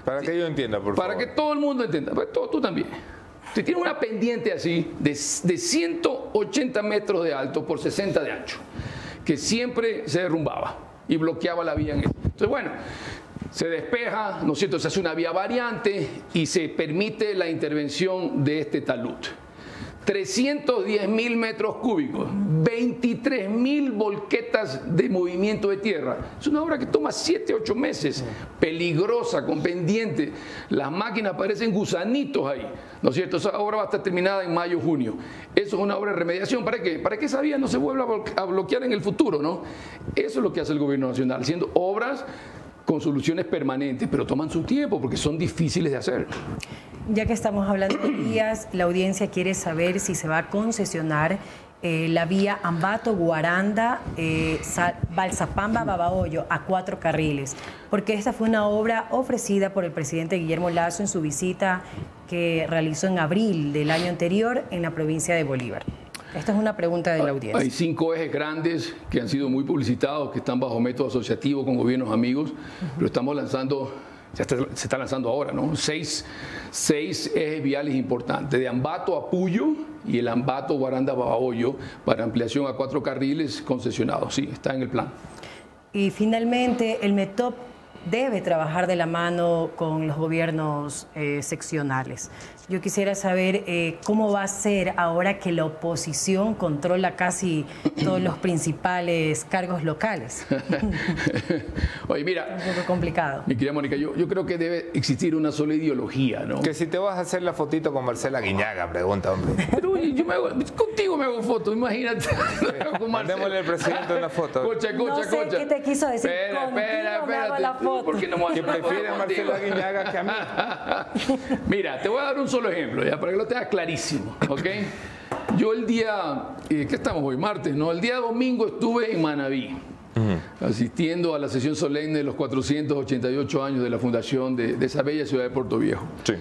Para que yo entienda, por favor. Para que todo el mundo entienda. Pues, todo, tú también. Si tienes una pendiente así, de, de 180 metros de alto por 60 de ancho, que siempre se derrumbaba y bloqueaba la vía en esto. Entonces, bueno, se despeja, ¿no es cierto? Se hace una vía variante y se permite la intervención de este talud. 310 mil metros cúbicos, 23 mil volquetas de movimiento de tierra. Es una obra que toma 7, 8 meses, peligrosa, con pendiente. Las máquinas parecen gusanitos ahí, ¿no es cierto? Esa obra va a estar terminada en mayo, junio. Eso es una obra de remediación. ¿Para qué? Para que esa vía no se vuelva a bloquear en el futuro, ¿no? Eso es lo que hace el gobierno nacional, haciendo obras con soluciones permanentes, pero toman su tiempo porque son difíciles de hacer. Ya que estamos hablando de vías, la audiencia quiere saber si se va a concesionar eh, la vía Ambato-Guaranda, eh, Balsapamba, Babahoyo a cuatro carriles, porque esta fue una obra ofrecida por el presidente Guillermo Lazo en su visita que realizó en abril del año anterior en la provincia de Bolívar. Esta es una pregunta de la audiencia. Hay cinco ejes grandes que han sido muy publicitados, que están bajo método asociativo con gobiernos amigos, pero estamos lanzando, ya se está lanzando ahora, ¿no? Seis, seis ejes viales importantes, de Ambato a Puyo y el Ambato Guaranda Babahoyo para ampliación a cuatro carriles concesionados. Sí, está en el plan. Y finalmente, el METOP debe trabajar de la mano con los gobiernos eh, seccionales. Yo quisiera saber eh, cómo va a ser ahora que la oposición controla casi todos los principales cargos locales. Oye, mira. Es un poco complicado. Mi querida Mónica, yo, yo, creo que debe existir una sola ideología, ¿no? Que si te vas a hacer la fotito con Marcela Guiñaga, pregunta, hombre. Pero yo me hago, contigo me hago foto, imagínate. Mandémosle al presidente una foto. Cocha, cocha, no sé cocha. ¿Qué te quiso decir? Espera, espera, espera. ¿Por qué no me que prefiere a Marcela Guiñaga que a mí. mira, te voy a dar un solo ejemplo, ya, para que lo tengas clarísimo, ¿ok? Yo el día, eh, ¿qué estamos hoy? Martes, ¿no? El día domingo estuve en Manabí, asistiendo a la sesión solemne de los 488 años de la fundación de, esa bella ciudad de Puerto Viejo. Sí.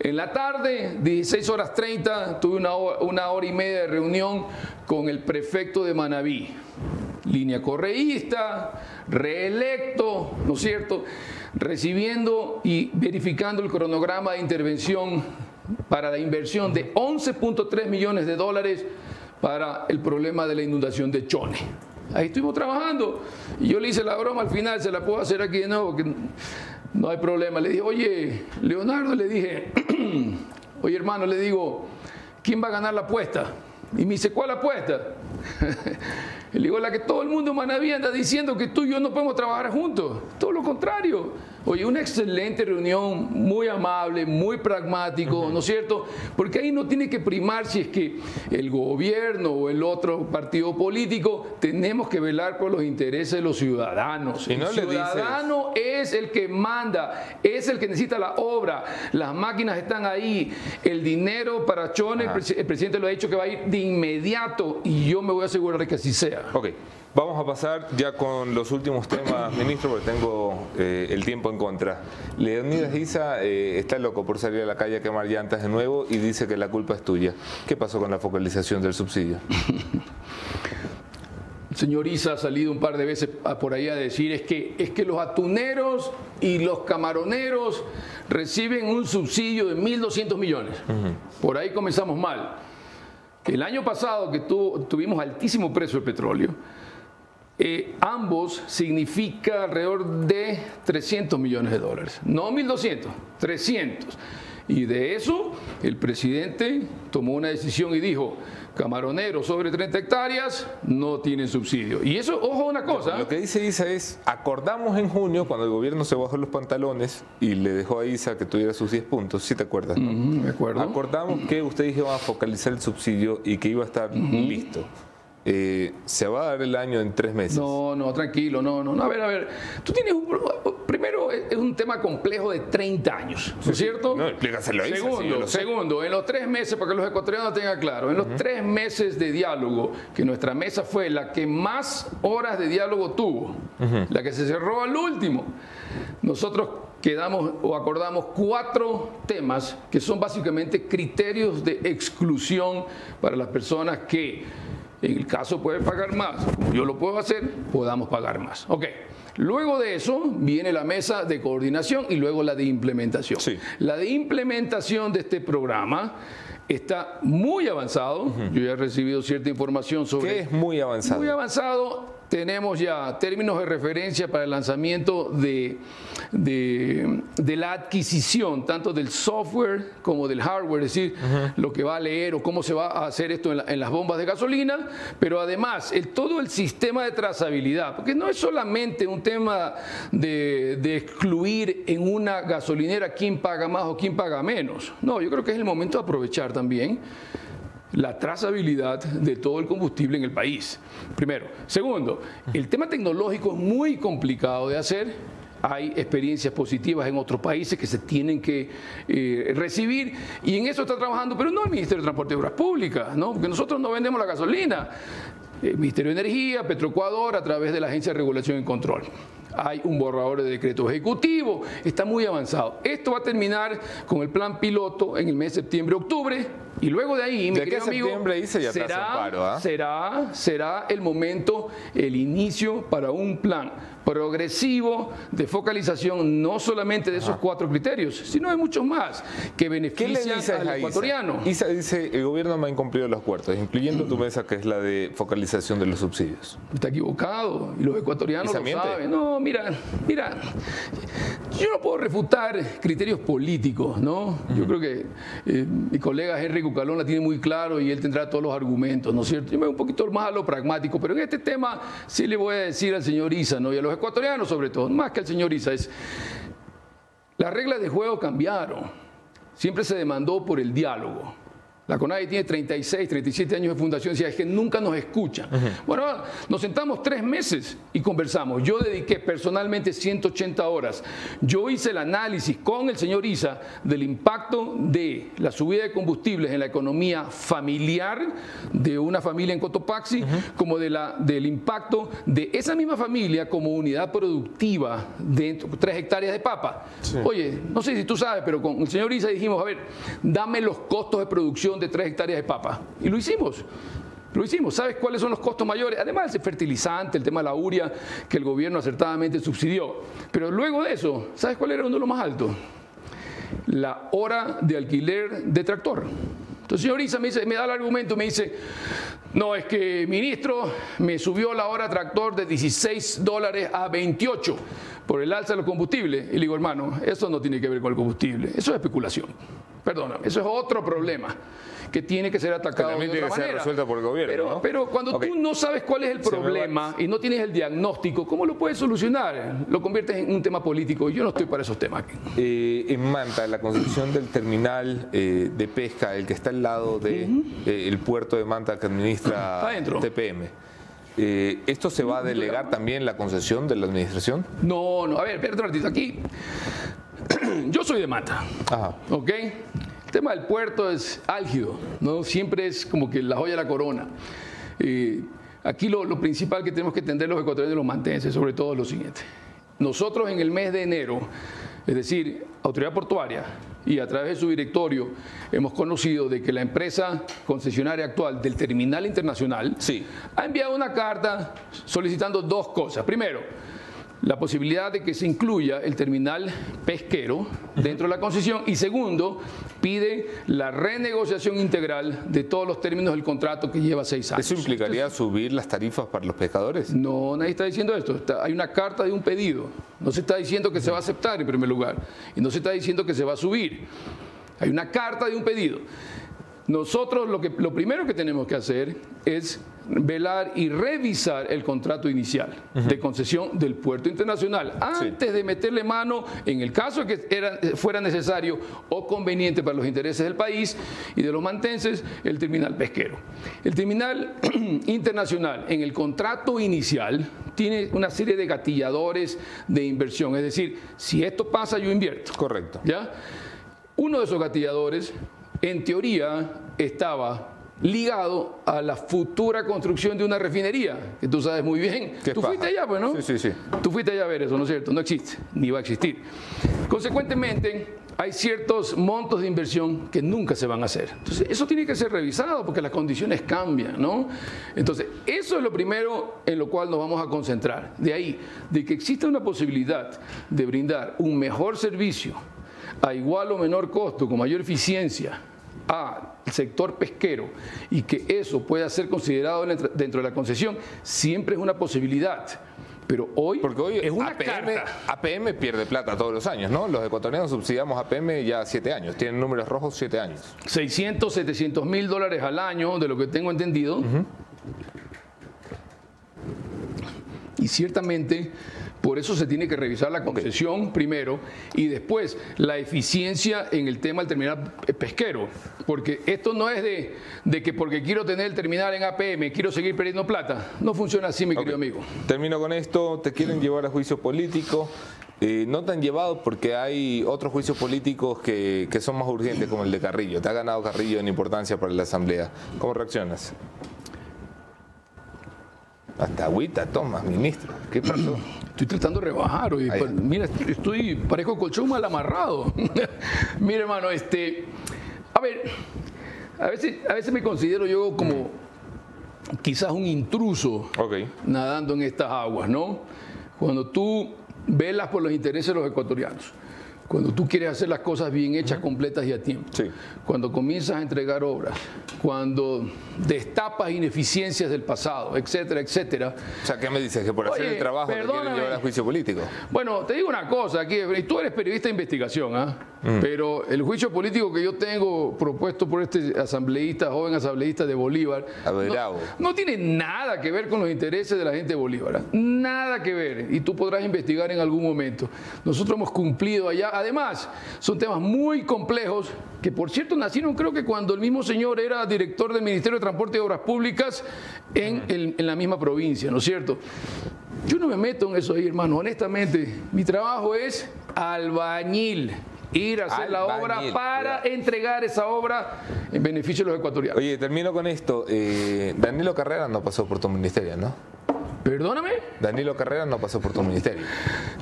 En la tarde, 16 horas 30, tuve una una hora y media de reunión con el prefecto de Manabí, línea correísta, reelecto, ¿no es cierto? recibiendo y verificando el cronograma de intervención para la inversión de 11.3 millones de dólares para el problema de la inundación de Chone. Ahí estuvimos trabajando y yo le hice la broma al final, se la puedo hacer aquí de nuevo, que no hay problema. Le dije, oye, Leonardo, le dije, oye hermano, le digo, ¿quién va a ganar la apuesta? Y me dice, ¿cuál apuesta? le digo, la que todo el mundo en Manaví anda diciendo que tú y yo no podemos trabajar juntos. Todo lo contrario. Oye, una excelente reunión, muy amable, muy pragmático, ¿no es cierto? Porque ahí no tiene que primar si es que el gobierno o el otro partido político tenemos que velar por los intereses de los ciudadanos. No el le ciudadano es el que manda, es el que necesita la obra, las máquinas están ahí, el dinero para Chone, el, presi- el presidente lo ha dicho que va a ir de inmediato y yo me voy a asegurar de que así sea. Ok, vamos a pasar ya con los últimos temas, ministro, porque tengo eh, el tiempo en contra. Leonidas Isa eh, está loco por salir a la calle a quemar llantas de nuevo y dice que la culpa es tuya. ¿Qué pasó con la focalización del subsidio? El señor Isa ha salido un par de veces por ahí a decir es que, es que los atuneros y los camaroneros reciben un subsidio de 1.200 millones. Por ahí comenzamos mal. El año pasado que tu- tuvimos altísimo precio del petróleo, eh, ambos significa alrededor de 300 millones de dólares. No 1.200, 300. Y de eso el presidente tomó una decisión y dijo, camaroneros sobre 30 hectáreas no tienen subsidio. Y eso, ojo una cosa, Lo que dice Isa es, acordamos en junio, cuando el gobierno se bajó los pantalones y le dejó a Isa que tuviera sus 10 puntos, si te acuerdas, me acuerdo. Acordamos que usted iba a focalizar el subsidio y que iba a estar listo. Eh, se va a dar el año en tres meses. No, no, tranquilo, no, no, no. A ver, a ver. Tú tienes un. Primero, es es un tema complejo de 30 años, ¿no es cierto? No, explícaselo a Isa, Segundo, lo segundo, en los tres meses, para que los ecuatorianos tengan claro, en los tres meses de diálogo, que nuestra mesa fue la que más horas de diálogo tuvo, la que se cerró al último, nosotros quedamos o acordamos cuatro temas que son básicamente criterios de exclusión para las personas que en el caso puede pagar más, como yo lo puedo hacer, podamos pagar más. Ok. Luego de eso viene la mesa de coordinación y luego la de implementación. Sí. La de implementación de este programa está muy avanzado. Yo ya he recibido cierta información sobre ¿Qué es muy avanzado? muy avanzado. Tenemos ya términos de referencia para el lanzamiento de, de, de la adquisición, tanto del software como del hardware, es decir, lo que va a leer o cómo se va a hacer esto en, la- en las bombas de gasolina, pero además el, todo el sistema de trazabilidad, porque no es solamente un tema de, de excluir en una gasolinera quién paga más o quién paga menos. No, yo creo que es el momento de aprovechar también la trazabilidad de todo el combustible en el país. Primero. Segundo, el tema tecnológico es muy complicado de hacer. Hay experiencias positivas en otros países que se tienen que eh, recibir y en eso está trabajando, pero no el Ministerio de Transporte y Obras Públicas, ¿no? porque nosotros no vendemos la gasolina. El Ministerio de Energía, Petroecuador, a través de la Agencia de Regulación y Control. Hay un borrador de decreto ejecutivo, está muy avanzado. Esto va a terminar con el plan piloto en el mes de septiembre-octubre y luego de ahí, mi De querido amigo, dice, ya un paro, ¿ah? será, será el momento, el inicio para un plan progresivo de focalización no solamente de esos cuatro criterios, sino de muchos más que ¿Qué le benefician al a Isa? ecuatoriano. Isa dice, el gobierno me ha incumplido los acuerdos, incluyendo tu mesa que es la de focalización de los subsidios. Está equivocado y los ecuatorianos Isa lo miente. saben. No, mira, mira, yo no puedo refutar criterios políticos, ¿no? Yo creo que eh, mi colega Henry Cucalón la tiene muy claro y él tendrá todos los argumentos, ¿no es cierto? Yo me voy un poquito más a lo pragmático, pero en este tema sí le voy a decir al señor Isa, ¿no? Y a los ecuatorianos sobre todo, más que al señor Isa, es las reglas de juego cambiaron. Siempre se demandó por el diálogo. La CONADE tiene 36, 37 años de fundación, decía, es que nunca nos escuchan. Bueno, nos sentamos tres meses y conversamos. Yo dediqué personalmente 180 horas. Yo hice el análisis con el señor Isa del impacto de la subida de combustibles en la economía familiar de una familia en Cotopaxi, como de la, del impacto de esa misma familia como unidad productiva dentro de tres hectáreas de papa. Oye, no sé si tú sabes, pero con el señor Isa dijimos, a ver, dame los costos de producción de tres hectáreas de papa. Y lo hicimos. Lo hicimos. ¿Sabes cuáles son los costos mayores? Además del fertilizante, el tema de la uria, que el gobierno acertadamente subsidió. Pero luego de eso, ¿sabes cuál era uno de los más altos? La hora de alquiler de tractor. Entonces, señor Isa me, dice, me da el argumento, me dice, no, es que ministro me subió la hora tractor de 16 dólares a 28. Por el alza de los combustibles. Y le digo, hermano, eso no tiene que ver con el combustible, eso es especulación. Perdóname, eso es otro problema que tiene que ser atacado también de tiene otra que ser manera. resuelto por el gobierno, Pero, ¿no? pero cuando tú no sabes cuál es el problema y no tienes el diagnóstico, ¿cómo lo puedes solucionar? Lo conviertes en un tema político. y Yo no estoy para esos temas aquí. Eh, en Manta, la construcción del terminal eh, de pesca, el que está al lado del de, eh, el puerto de Manta que administra. TPM, eh, ¿esto se va a delegar también la concesión de la administración? No, no, a ver, espérate un ratito. Aquí, yo soy de Mata. Ajá. ¿Ok? El tema del puerto es álgido, ¿no? Siempre es como que la joya de la corona. Eh, aquí lo, lo principal que tenemos que entender los ecuatorianos y los mantenses, sobre todo es lo siguiente. Nosotros en el mes de enero, es decir, Autoridad Portuaria y a través de su directorio, hemos conocido de que la empresa concesionaria actual del Terminal Internacional Sí. ha enviado una carta solicitando dos cosas. Primero, la posibilidad de que se incluya el terminal pesquero dentro de la concesión y segundo, pide la renegociación integral de todos los términos del contrato que lleva seis años. ¿Eso implicaría subir las tarifas para los pescadores? No, nadie está diciendo esto. Está- hay una carta de un pedido. No se está diciendo que se va a aceptar en primer lugar. Y no se está diciendo que se va a subir. Hay una carta de un pedido. Nosotros lo, que, lo primero que tenemos que hacer es velar y revisar el contrato inicial de concesión del puerto internacional antes de meterle mano en el caso que era- fuera necesario o conveniente para los intereses del país y de los mantenses el terminal pesquero. El terminal internacional en el contrato inicial tiene una serie de gatilladores de inversión, es decir, si esto pasa yo invierto. Correcto. ¿Ya? Uno de esos gatilladores, en teoría, estaba ligado a la futura construcción de una refinería, que tú sabes muy bien. ¿Qué Tú paja? fuiste allá, pues, ¿no? Sí, sí, sí. Tú fuiste allá a ver eso, ¿no es cierto? No existe, ni va a existir. Consecuentemente, hay ciertos montos de inversión que nunca se van a hacer. Entonces, eso tiene que ser revisado porque las condiciones cambian, ¿no? Entonces, eso es lo primero en lo cual nos vamos a concentrar. De ahí, de que exista una posibilidad de brindar un mejor servicio a igual o menor costo, con mayor eficiencia, al sector pesquero y que eso pueda ser considerado dentro de la concesión, siempre es una posibilidad. Pero hoy Porque hoy es una APM, carta. APM pierde plata todos los años, ¿no? Los ecuatorianos subsidiamos APM ya siete años, tienen números rojos siete años. 600, 700 mil dólares al año, de lo que tengo entendido. Y ciertamente, por eso se tiene que revisar la concesión primero y después la eficiencia en el tema del terminal pesquero. Porque esto no es de, de que porque quiero tener el terminal en APM, quiero seguir perdiendo plata. No funciona así, mi querido amigo. Termino con esto, te quieren llevar a juicio político. Eh, no te han llevado porque hay otros juicios políticos que, que son más urgentes, como el de Carrillo. Te ha ganado Carrillo en importancia para la Asamblea. ¿Cómo reaccionas? Hasta agüita, toma, ministro. ¿Qué pasó? Estoy tratando de rebajar. Ahí. pa- mira, estoy, estoy- parezco colchón mal amarrado. mira, hermano, este. A ver, a veces, a veces me considero yo como quizás un intruso nadando en estas aguas, ¿no? Cuando tú velas por los intereses de los ecuatorianos, cuando tú quieres hacer las cosas bien hechas, completas y a tiempo, Sí. cuando comienzas a entregar obras, cuando destapas ineficiencias del pasado, etcétera, etcétera, O sea, ¿qué me dices? ¿Que por hacer el trabajo te quieren llevar a juicio político? Bueno, te digo una cosa, aquí, tú eres periodista de investigación, ¿ah? Mm. pero el juicio político que yo tengo propuesto por este asambleísta, joven asambleísta de Bolívar, no tiene nada que ver con los intereses de la gente de Bolívar, ¿ah? nada que ver, y tú podrás investigar en algún momento. Nosotros hemos cumplido allá, además, son temas muy complejos, que por cierto nacieron creo que cuando el mismo señor era director del Ministerio de Transporte y Obras Públicas en, el- en la misma provincia, ¿no es cierto? Yo no me meto en eso ahí, hermano. Honestamente, mi trabajo es albañil. Ir a hacer la obra para entregar esa obra en beneficio de los ecuatorianos. Oye, termino con esto. Eh, Danilo Carrera no pasó por tu ministerio, ¿no? Perdóname, Danilo Carrera no pasó por tu ministerio.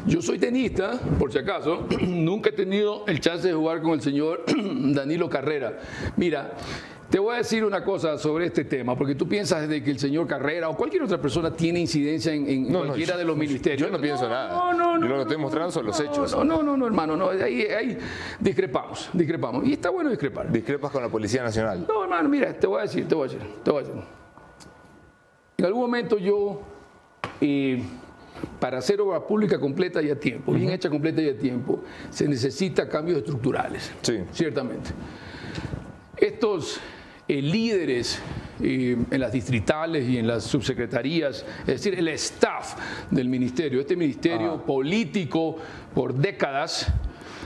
yo soy tenista, por si acaso. Nunca he tenido el chance de jugar con el señor Danilo Carrera. Mira, te voy a decir una cosa sobre este tema, porque tú piensas de que el señor Carrera o cualquier otra persona tiene incidencia en, en No, no, cualquiera yo- de los ministerios. yo no pienso nada. No, no, no. Yo lo que estoy mostrando son los no, hechos. No, no, no, no, hermano, no, ahí, ahí discrepamos, discrepamos. Y está bueno discrepar. Discrepas con la Policía Nacional. No, hermano, mira, te voy a decir, te voy a decir, te voy a decir. En algún momento yo para hacer obra pública completa y a tiempo, bien hecha completa y a tiempo, se necesita cambios estructurales, Sí. ciertamente. Estos eh, líderes eh, en las distritales y en las subsecretarías, es decir, el staff del ministerio, este ministerio político por décadas,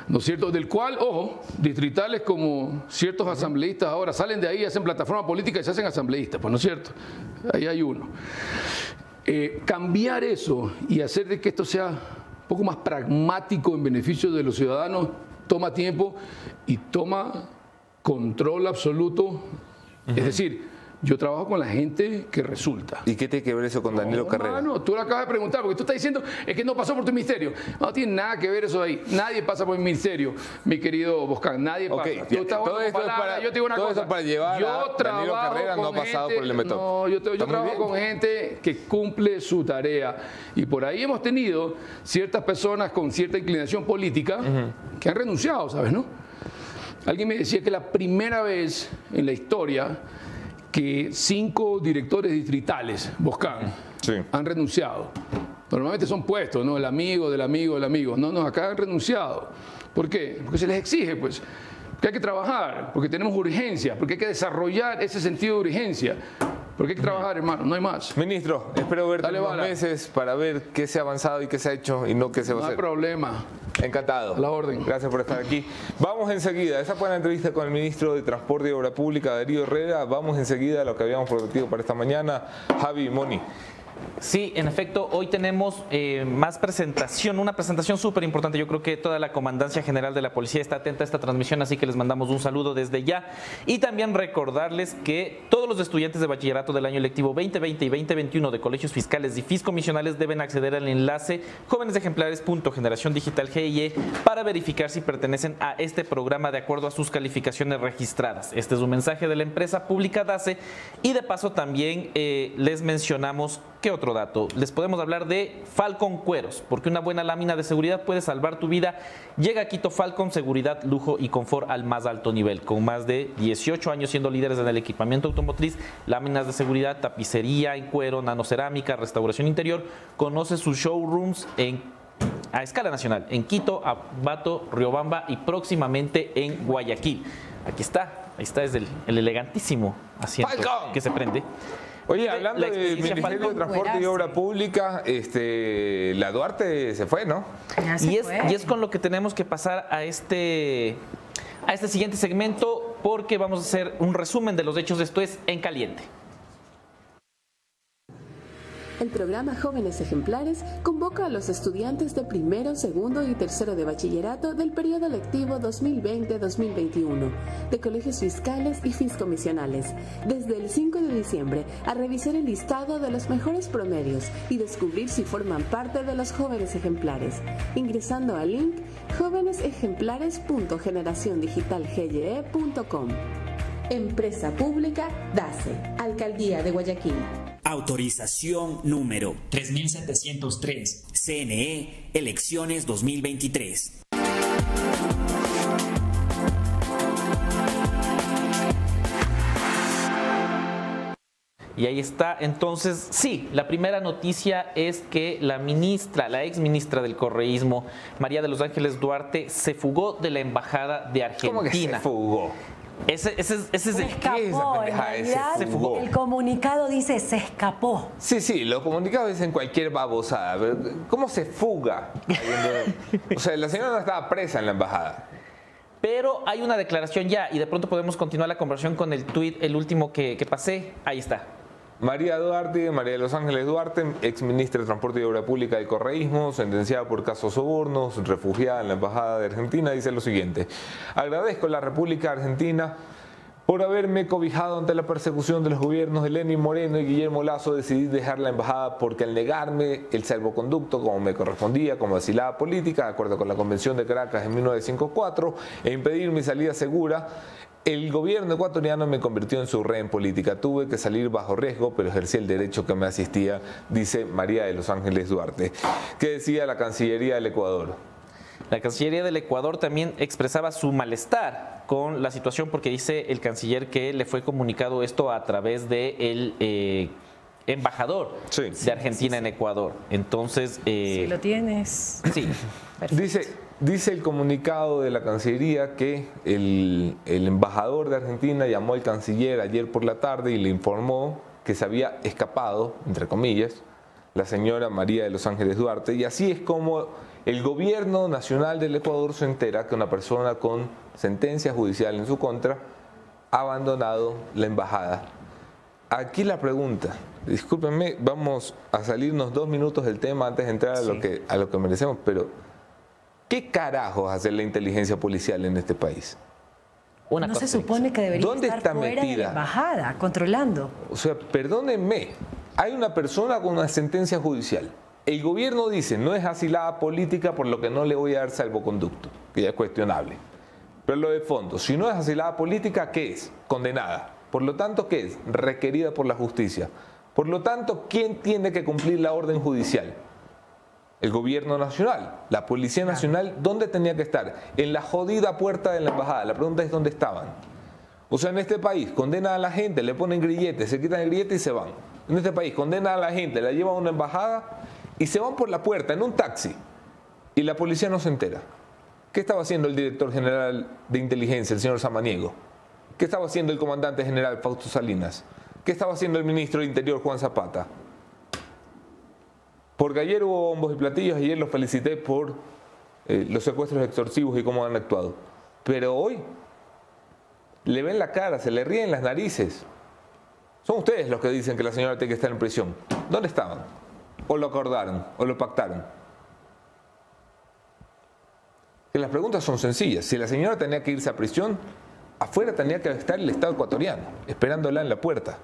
¿no es cierto? Del cual, ojo, distritales como ciertos asambleístas ahora salen de ahí, hacen plataforma política y se hacen asambleístas, pues no es cierto, ahí hay uno. Eh, cambiar eso y hacer de que esto sea un poco más pragmático en beneficio de los ciudadanos toma tiempo y toma control absoluto. Es decir, yo trabajo con la gente que resulta. ¿Y qué tiene que ver eso con Danilo No, Carrera? mano, tú lo acabas de preguntar, porque tú estás diciendo es que no pasó por tu ministerio. No tiene nada que ver eso ahí. Nadie pasa por mi ministerio, mi querido Boscan. Nadie Ok, pasa. Tú estás todo esto es para- yo te digo una todo cosa. eso para llevar yo a Danilo trabajo Carrera, no ha pasado gente- por el Emetop. No, yo, te- trabajo bien. con gente que cumple su tarea. Y por ahí hemos tenido ciertas personas con cierta inclinación política que han renunciado, ¿sabes, no? Alguien me decía que la primera vez en la historia que cinco directores distritales, Boscan, Sí. han renunciado. Normalmente son puestos, ¿no? El amigo del amigo del amigo. No, no, acá han renunciado. ¿Por qué? Porque se les exige, pues. Porque hay que trabajar, porque tenemos urgencia, porque hay que desarrollar ese sentido de urgencia. Porque hay que trabajar, hermano, no hay más. Ministro, espero verte en unos meses para ver qué se ha avanzado y qué se ha hecho y no qué se va No a hay hacer. problema. Encantado. A la orden. Gracias por estar aquí. Vamos enseguida. Esa fue la entrevista con el ministro de Transporte y Obra Pública, Darío Herrera. Vamos enseguida a lo que habíamos prometido para esta mañana. Javi, Moni. Sí, en efecto, hoy tenemos eh, más presentación, una presentación súper importante. Yo creo que toda la Comandancia General de la Policía está atenta a esta transmisión, así que les mandamos un saludo desde ya. Y también recordarles que todos los estudiantes de bachillerato del año lectivo 2020 y 2021 de colegios fiscales y fiscomisionales deben acceder al enlace jóvenesejemplares.generaciondigital.gie para verificar si pertenecen a este programa de acuerdo a sus calificaciones registradas. Este es un mensaje de la empresa pública DACE y de paso también eh, les mencionamos ¿Qué otro dato? Les podemos hablar de Falcon Cueros, porque una buena lámina de seguridad puede salvar tu vida. Llega a Quito Falcon, seguridad, lujo y confort al más alto nivel. Con más de 18 años siendo líderes en el equipamiento automotriz, láminas de seguridad, tapicería en cuero, nanocerámica, restauración interior. Conoce sus showrooms en a escala nacional en Quito, Abato, Riobamba y próximamente en Guayaquil. Aquí está, ahí está, es el, el elegantísimo asiento Falcon. que se prende. Oye, La hablando del Ministerio de Transporte y. Obra Pública, este, la Duarte se fue, ¿no? Ya se Y es, fue. y es con lo que tenemos que pasar a este, a este siguiente segmento porque vamos a hacer un resumen de los hechos. Esto es En Caliente. El programa Jóvenes Ejemplares convoca a los estudiantes de primero, segundo y tercero de bachillerato del periodo lectivo 2020-2021 de colegios fiscales y fiscomisionales desde el 5 de diciembre a revisar el listado de los mejores promedios y descubrir si forman parte de los jóvenes ejemplares, ingresando al link jóvenesejemplares.generaciondigitalgye.com. Empresa Pública DACE, Alcaldía de Guayaquil. Autorización número 3703. CNE Elecciones 2023. Y ahí está. Entonces, sí, la primera noticia es que la ministra, la ex ministra del correísmo, María de los Ángeles Duarte, se fugó de la embajada de ¿Cómo que se Argentina. fugó? Ese, ese es- ese es se fugó. el comunicado dice se escapó. Sí, sí, los comunicados dicen cualquier babosada. pero ¿Cómo se fuga? O sea, la señora no estaba presa en la embajada. Pero hay una declaración ya y de pronto podemos continuar la conversación con el tuit, el último que, que pasé. Ahí está. María Duarte, María de los Ángeles Duarte, ex ministra de Transporte y Obra Pública del Correísmo, sentenciada por casos sobornos, refugiada en la Embajada de Argentina, dice lo siguiente. Agradezco a la República Argentina por haberme cobijado ante la persecución de los gobiernos de Lenín Moreno y Guillermo Lazo. Decidí dejar la embajada porque al negarme el salvoconducto como me correspondía como asilada política, de acuerdo con la Convención de Caracas en 1954, e impedir mi salida segura, el gobierno ecuatoriano me convirtió en su rehén política. Tuve que salir bajo riesgo, pero ejercí el derecho que me asistía, dice María de los Ángeles Duarte. ¿Qué decía la Cancillería del Ecuador? La Cancillería del Ecuador también expresaba su malestar con la situación porque dice el canciller que le fue comunicado esto a través de el, eh, embajador Sí. de Argentina en Ecuador. Entonces, eh, Si lo tienes. sí, Dice, dice el comunicado de la Cancillería que el, el embajador de Argentina llamó al canciller ayer por la tarde y le informó que se había escapado, entre comillas, la señora María de los Ángeles Duarte. Y así es como el gobierno nacional del Ecuador se entera que una persona con sentencia judicial en su contra ha abandonado la embajada. Aquí la pregunta, discúlpenme, vamos a salirnos dos minutos del tema antes de entrar a, lo, que, a lo que merecemos, pero ¿qué carajos hace la inteligencia policial en este país? una no se supone que debería ¿Dónde estar está fuera de la embajada, controlando. O sea, perdónenme, hay una persona con una sentencia judicial. El gobierno dice, no es asilada política, por lo que no le voy a dar salvoconducto, que ya es cuestionable. Pero lo de fondo, si no es asilada política, ¿qué es? Condenada. Por lo tanto, ¿qué es? Requerida por la justicia. Por lo tanto, ¿quién tiene que cumplir la orden judicial? El gobierno nacional, la Policía Nacional, ¿dónde tenía que estar? En la jodida puerta de la embajada. La pregunta es dónde estaban. O sea, en este país condenan a la gente, le ponen grilletes, se quitan el grillete y se van. En este país condenan a la gente, la llevan a una embajada y se van por la puerta en un taxi. Y la policía no se entera. ¿Qué estaba haciendo el director general de inteligencia, el señor Samaniego? ¿Qué estaba haciendo el comandante general Fausto Salinas? ¿Qué estaba haciendo el ministro de Interior Juan Zapata? Porque ayer hubo bombos y platillos, ayer los felicité por eh, los secuestros extorsivos y cómo han actuado. Pero hoy le ven la cara, se le ríen las narices. Son ustedes los que dicen que la señora tiene que estar en prisión. ¿Dónde estaban? ¿O lo acordaron? ¿O lo pactaron? Que las preguntas son sencillas. Si la señora tenía que irse a prisión, afuera tenía que estar el Estado ecuatoriano, esperándola en la puerta.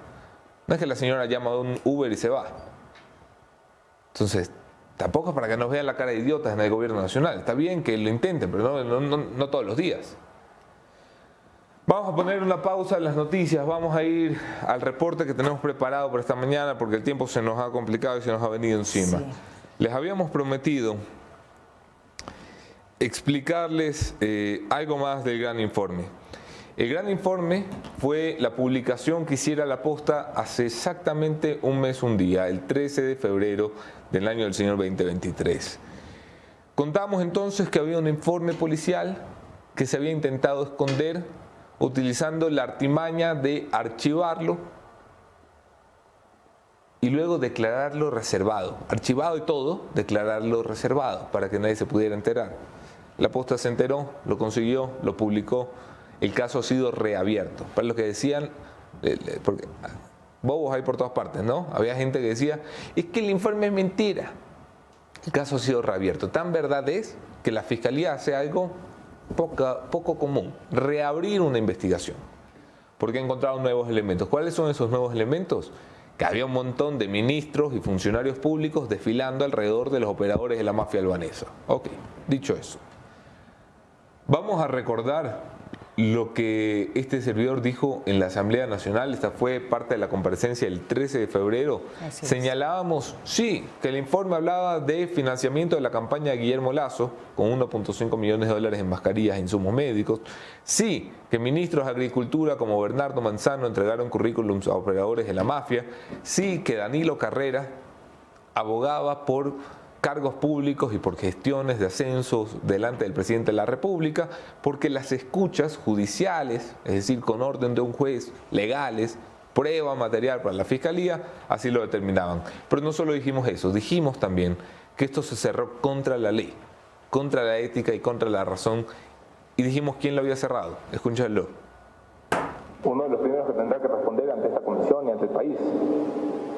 No es que la señora llama a un Uber y se va. Entonces, tampoco es para que nos vean la cara de idiotas en el gobierno nacional. Está bien que lo intenten, pero no, no- no- no todos los días. Vamos a poner una pausa en las noticias, vamos a ir al reporte que tenemos preparado para esta mañana porque el tiempo se nos ha complicado y se nos ha venido encima. Sí. Les habíamos prometido explicarles eh, algo más del gran informe. El gran informe fue la publicación que hiciera la posta hace exactamente un mes, un día, el 13 de febrero del año del señor 2023. Contamos entonces que había un informe policial que se había intentado esconder utilizando la artimaña de archivarlo y luego declararlo reservado. Archivado y todo, declararlo reservado para que nadie se pudiera enterar. La posta se enteró, lo consiguió, lo publicó. El caso ha sido reabierto. Para los que decían, eh, porque bobos hay por todas partes, ¿no? Había gente que decía, es que el informe es mentira. El caso ha sido reabierto. Tan verdad es que la fiscalía hace algo poco común, reabrir una investigación porque ha encontrado nuevos elementos. ¿Cuáles son esos nuevos elementos? Que había un montón de ministros y funcionarios públicos desfilando alrededor de los operadores de la mafia albanesa. Ok, dicho eso. Vamos a recordar lo que este servidor dijo en la Asamblea Nacional, esta fue parte de la comparecencia del 13 de febrero. Señalábamos, sí, que el informe hablaba de financiamiento de la campaña de Guillermo Lazo, con 1.5 millones de dólares en mascarillas e insumos médicos. Sí, que ministros de Agricultura como Bernardo Manzano entregaron currículums a operadores de la mafia. Sí, que Danilo Carrera abogaba por cargos públicos y por gestiones de ascensos delante del presidente de la República, porque las escuchas judiciales, es decir, con orden de un juez, legales, prueba material para la fiscalía, así lo determinaban. Pero no solo dijimos eso, dijimos también que esto se cerró contra la ley, contra la ética y contra la razón, y dijimos quién lo había cerrado. Escúchalo. Uno de los primeros que tendrá que responder ante esta comisión y ante el país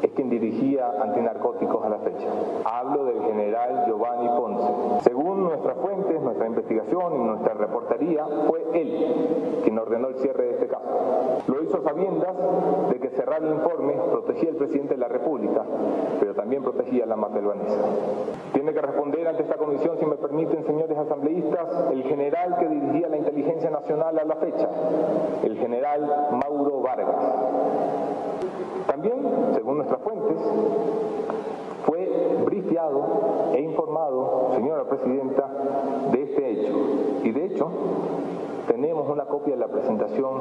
es quien dirigía antinarcóticos a la fecha. Hablo del general Giovanni Ponce. Según nuestras fuentes, nuestra investigación y nuestra reportería, fue él quien ordenó el cierre de este caso. Lo hizo sabiendas de que cerrar el informe protegía al presidente de la República, pero también protegía a la mafia albanesa. Tiene que responder ante esta comisión, si me permiten, señores asambleístas, el general que dirigía la inteligencia nacional a la fecha, el general Mauro Vargas. También, según nuestras fuentes, fue brifiado e informado, señora presidenta, de este hecho. Y de hecho, tenemos una copia de la presentación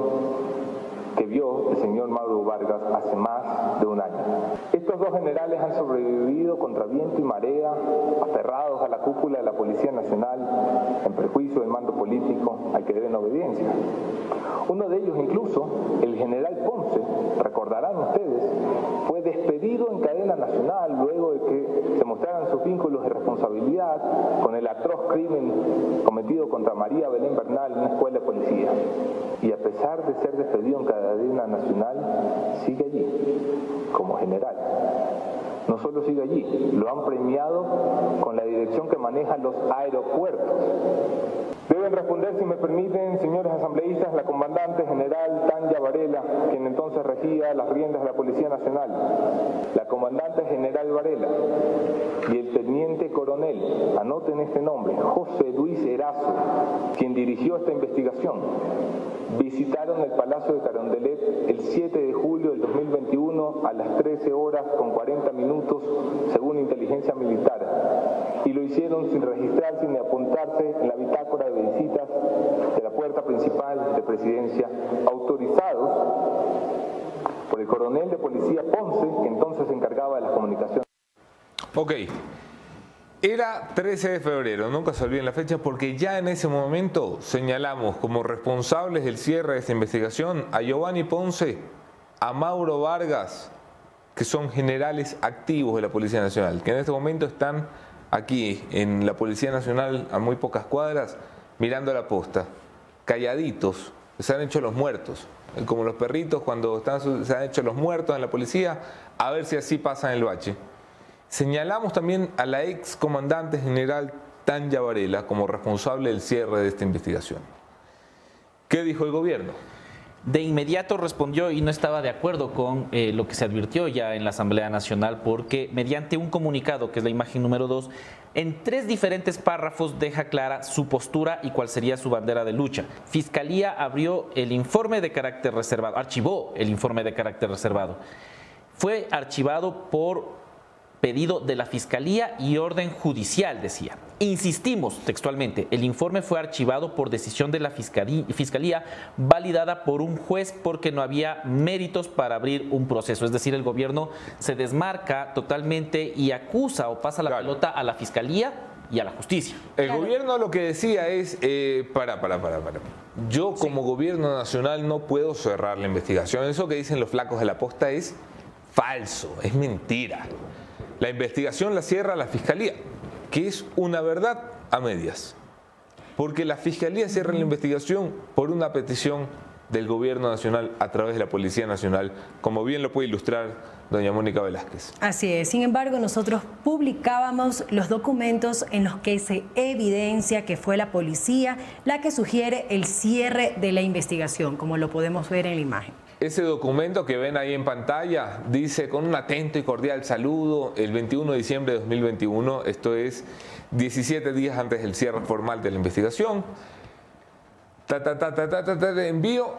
que vio el señor Mauro Vargas hace más de un año. Estos dos generales han sobrevivido contra viento y marea, aferrados a la cúpula de la Policía Nacional, en prejuicio del mando político al que deben obediencia. Uno de ellos incluso, el general Ponce, recordarán ustedes, fue despedido en cadena nacional luego de que se mostraran sus vínculos de responsabilidad con el atroz crimen cometido contra María Belén Bernal en una escuela de policía. Y a pesar de ser despedido en cadena nacional, sigue allí, como general. No solo sigue allí, lo han premiado con la dirección que maneja los aeropuertos. Deben responder, si me permiten, señores asambleístas, la comandante general Tanya Varela, quien entonces regía las riendas de la Policía Nacional, la comandante general Varela y el teniente coronel, anoten este nombre, José Luis Erazo, quien dirigió esta investigación, visitaron el Palacio de Carondelet el 7 de julio del 2021 a las 13 horas con 40 minutos, según inteligencia militar, y lo hicieron sin registrarse ni apuntarse en la bitácora de visitas de la puerta principal de presidencia, autorizados por el coronel de policía Ponce, que entonces se encargaba de las comunicaciones. Ok. Era 13 de febrero, nunca se olviden la fecha, porque ya en ese momento señalamos como responsables del cierre de esta investigación a Giovanni Ponce, a Mauro Vargas, que son generales activos de la Policía Nacional, que en este momento están aquí en la Policía Nacional a muy pocas cuadras, mirando la posta, calladitos, se han hecho los muertos, como los perritos cuando están, se han hecho los muertos en la policía, a ver si así pasa en el bache. Señalamos también a la ex comandante general Tanya Varela como responsable del cierre de esta investigación. ¿Qué dijo el gobierno? De inmediato respondió y no estaba de acuerdo con eh, lo que se advirtió ya en la Asamblea Nacional porque mediante un comunicado, que es la imagen número dos, en tres diferentes párrafos deja clara su postura y cuál sería su bandera de lucha. Fiscalía abrió el informe de carácter reservado, archivó el informe de carácter reservado. Fue archivado por pedido de la Fiscalía y orden judicial, decía. Insistimos textualmente, el informe fue archivado por decisión de la Fiscalía, validada por un juez porque no había méritos para abrir un proceso. Es decir, el gobierno se desmarca totalmente y acusa o pasa la pelota a la Fiscalía y a la justicia. El gobierno lo que decía es, eh, para, para, para, para. Yo como gobierno nacional no puedo cerrar la investigación. Eso que dicen los flacos de la posta es falso, es mentira. La investigación la cierra la Fiscalía, que es una verdad a medias. Porque la Fiscalía cierra la investigación por una petición del Gobierno Nacional a través de la Policía Nacional, como bien lo puede ilustrar doña Mónica Velázquez. Así es. Sin embargo, nosotros publicábamos los documentos en los que se evidencia que fue la policía la que sugiere el cierre de la investigación, como lo podemos ver en la imagen. Ese documento que ven ahí en pantalla dice con un atento y cordial saludo el 21 de diciembre de 2021, esto es 17 días antes del cierre formal de la investigación, ta, ta, ta, ta, ta, ta, ta, envío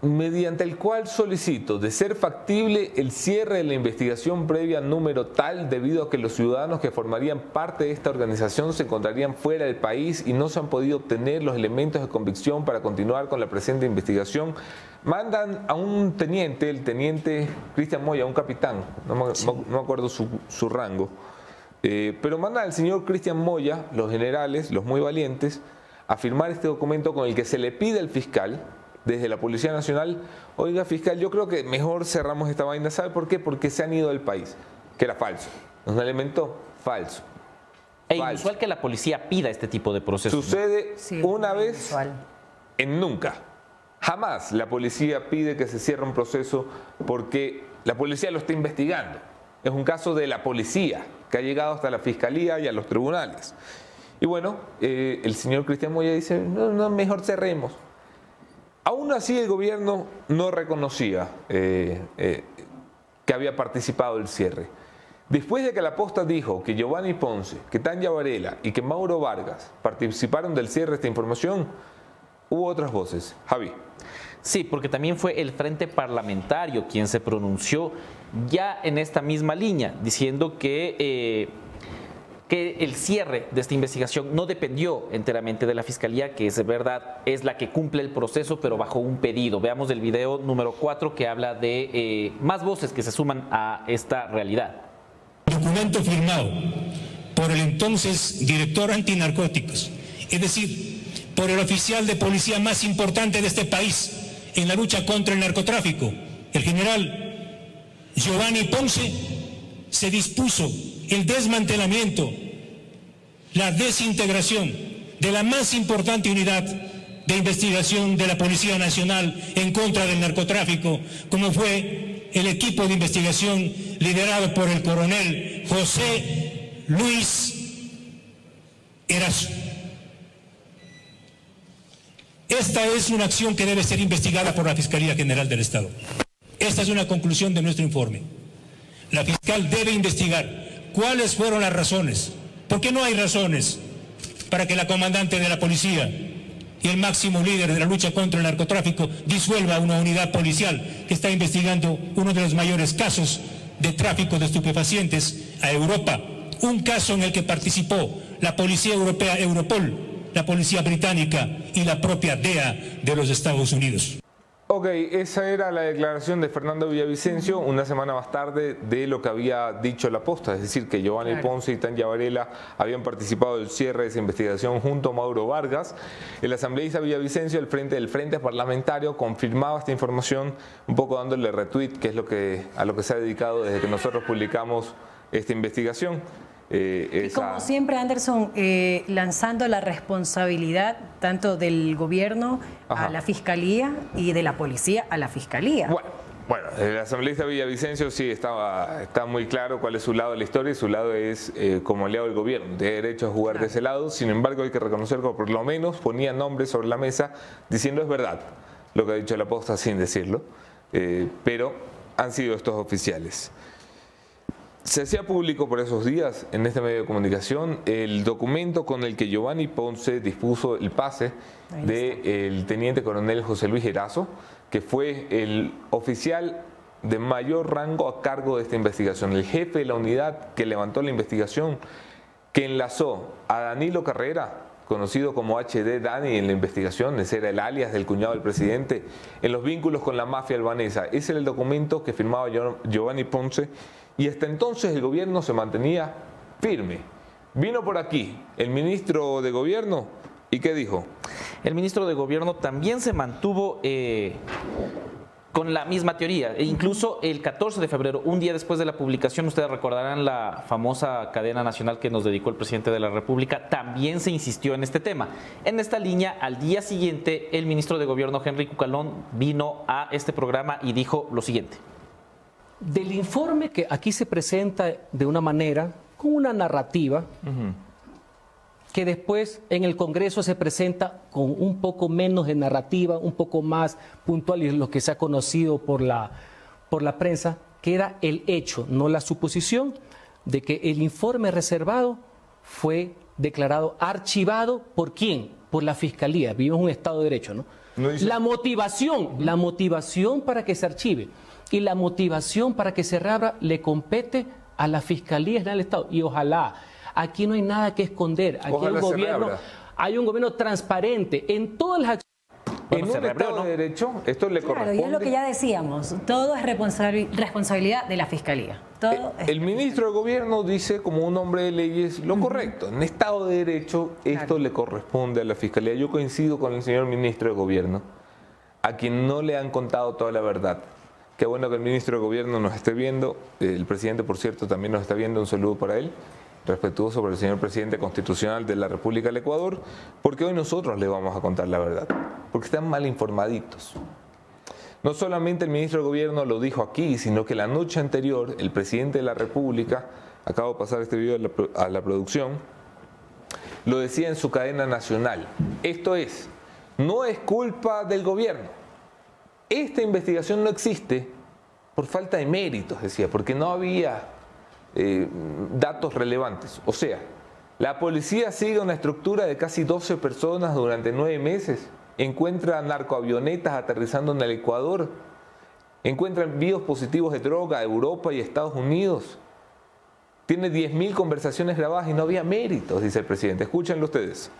mediante el cual solicito, de ser factible, el cierre de la investigación previa número tal debido a que los ciudadanos que formarían parte de esta organización se encontrarían fuera del país y no se han podido obtener los elementos de convicción para continuar con la presente investigación, mandan a un teniente, el teniente Cristian Moya, un capitán, no me, acuerdo su, rango, eh, pero mandan al señor Cristian Moya, los generales, los muy valientes, a firmar este documento con el que se le pide al fiscal desde la Policía Nacional, oiga fiscal, yo creo que mejor cerramos esta vaina, ¿sabe por qué? Porque se han ido del país, que era falso, es un elemento falso. Es inusual que la policía pida este tipo de procesos. Sucede una vez en nunca. Jamás la policía pide que se cierre un proceso porque la policía lo está investigando. Es un caso de la policía que ha llegado hasta la fiscalía y a los tribunales. Y bueno, eh, el señor Cristian Moya dice, no, no, mejor cerremos. Aún así el gobierno no reconocía eh, eh, que había participado del cierre. Después de que la posta dijo que Giovanni Ponce, que Tanya Varela y que Mauro Vargas participaron del cierre de esta información, hubo otras voces. Javi. Sí, porque también fue el Frente Parlamentario quien se pronunció ya en esta misma línea, diciendo que... Eh, que el cierre de esta investigación no dependió enteramente de la Fiscalía, que es verdad, es la que cumple el proceso, pero bajo un pedido. Veamos el video número 4 que habla de eh, más voces que se suman a esta realidad. Documento firmado por el entonces director antinarcóticos, es decir, por el oficial de policía más importante de este país en la lucha contra el narcotráfico, el general Giovanni Ponce, se dispuso el desmantelamiento, la desintegración de la más importante unidad de investigación de la Policía Nacional en contra del narcotráfico, como fue el equipo de investigación liderado por el coronel José Luis Erazo. Esta es una acción que debe ser investigada por la Fiscalía General del Estado. Esta es una conclusión de nuestro informe. La fiscal debe investigar cuáles fueron las razones, porque no hay razones para que la comandante de la policía y el máximo líder de la lucha contra el narcotráfico disuelva una unidad policial que está investigando uno de los mayores casos de tráfico de estupefacientes a Europa, un caso en el que participó la Policía Europea Europol, la Policía Británica y la propia DEA de los Estados Unidos. Ok, esa era la declaración de Fernando Villavicencio una semana más tarde de lo que había dicho la posta, es decir, que Giovanni Ponce y Tanya Varela habían participado del cierre de esa investigación junto a Mauro Vargas. El asambleísta Villavicencio, el frente del Frente Parlamentario, confirmaba esta información, un poco dándole retweet, que es lo que, a lo que se ha dedicado desde que nosotros publicamos esta investigación. Eh, y como siempre, Anderson, eh, lanzando la responsabilidad tanto del gobierno a la fiscalía y de la policía a la fiscalía. Bueno. Bueno, el asambleísta Villavicencio sí estaba, está muy claro cuál es su lado de la historia y su lado es eh, como aliado del gobierno, de derecho a jugar de ese lado. Sin embargo, hay que reconocer que por lo menos ponía nombres sobre la mesa diciendo es verdad lo que ha dicho la posta sin decirlo, pero han sido estos oficiales. Se hacía público por esos días en este medio de comunicación el documento con el que Giovanni Ponce dispuso el pase del teniente coronel José Luis Erazo, que fue el oficial de mayor rango a cargo de esta investigación, el jefe de la unidad que levantó la investigación, que enlazó a Danilo Carrera, conocido como HD Dani en la investigación, ese era el alias del cuñado del presidente, en los vínculos con la mafia albanesa. Ese era el documento que firmaba Giovanni Ponce y hasta entonces el gobierno se mantenía firme. Vino por aquí el ministro de gobierno y ¿qué dijo? El ministro de gobierno también se mantuvo eh, con la misma teoría. E incluso el 14 de febrero, un día después de la publicación, ustedes recordarán la famosa cadena nacional que nos dedicó el presidente de la República, también se insistió en este tema. En esta línea, al día siguiente, el ministro de Gobierno, Henry Cucalón, vino a este programa y dijo lo siguiente. Del informe que aquí se presenta de una manera, con una narrativa, que después en el Congreso se presenta con un poco menos de narrativa, un poco más puntual y lo que se ha conocido por la, por la prensa, queda el hecho, no la suposición, de que el informe reservado fue declarado archivado por quién? Por la Fiscalía. Vivimos un Estado de Derecho, ¿no? la motivación, la motivación para que se archive y la motivación para que se reabra le compete a la Fiscalía General del Estado. Y ojalá, aquí no hay nada que esconder, aquí hay un gobierno, hay un gobierno transparente en todas las acciones. en un Estado de Derecho, esto le corresponde. Claro, y es lo que ya decíamos, todo es responsabilidad de la Fiscalía. Todo el, el ministro de Gobierno dice, como un hombre de leyes, lo correcto. En Estado de Derecho, esto le corresponde a la Fiscalía. Yo coincido con el señor ministro de Gobierno, a quien no le han contado toda la verdad. Qué bueno que el ministro de Gobierno nos esté viendo. El presidente, por cierto, también nos está viendo. Un saludo para él. Respetuoso por el señor presidente constitucional de la República del Ecuador, porque hoy nosotros le vamos a contar la verdad. Porque están mal informaditos. No solamente el ministro de Gobierno lo dijo aquí, sino que la noche anterior el presidente de la República, acabo de pasar este video a la producción, lo decía en su cadena nacional. Esto es, no es culpa del gobierno esta investigación no existe por falta de méritos, decía, porque no había eh, datos relevantes. O sea, la policía sigue una estructura de casi 12 personas durante nueve meses, encuentra narcoavionetas aterrizando en el tiene 10.000 conversaciones grabadas y no había méritos, dice el presidente. Escúchenlo ustedes.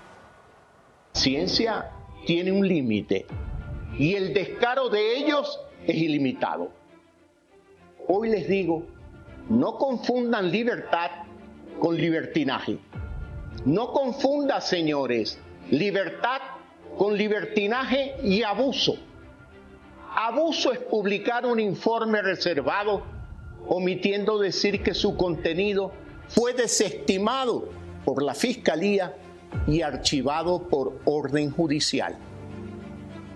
Ciencia tiene un límite y el descaro de ellos es ilimitado. Hoy les digo, no confundan libertad con libertinaje. No confundan, señores, libertad con libertinaje y abuso. Abuso es publicar un informe reservado omitiendo decir que su contenido fue desestimado por la Fiscalía y archivado por orden judicial.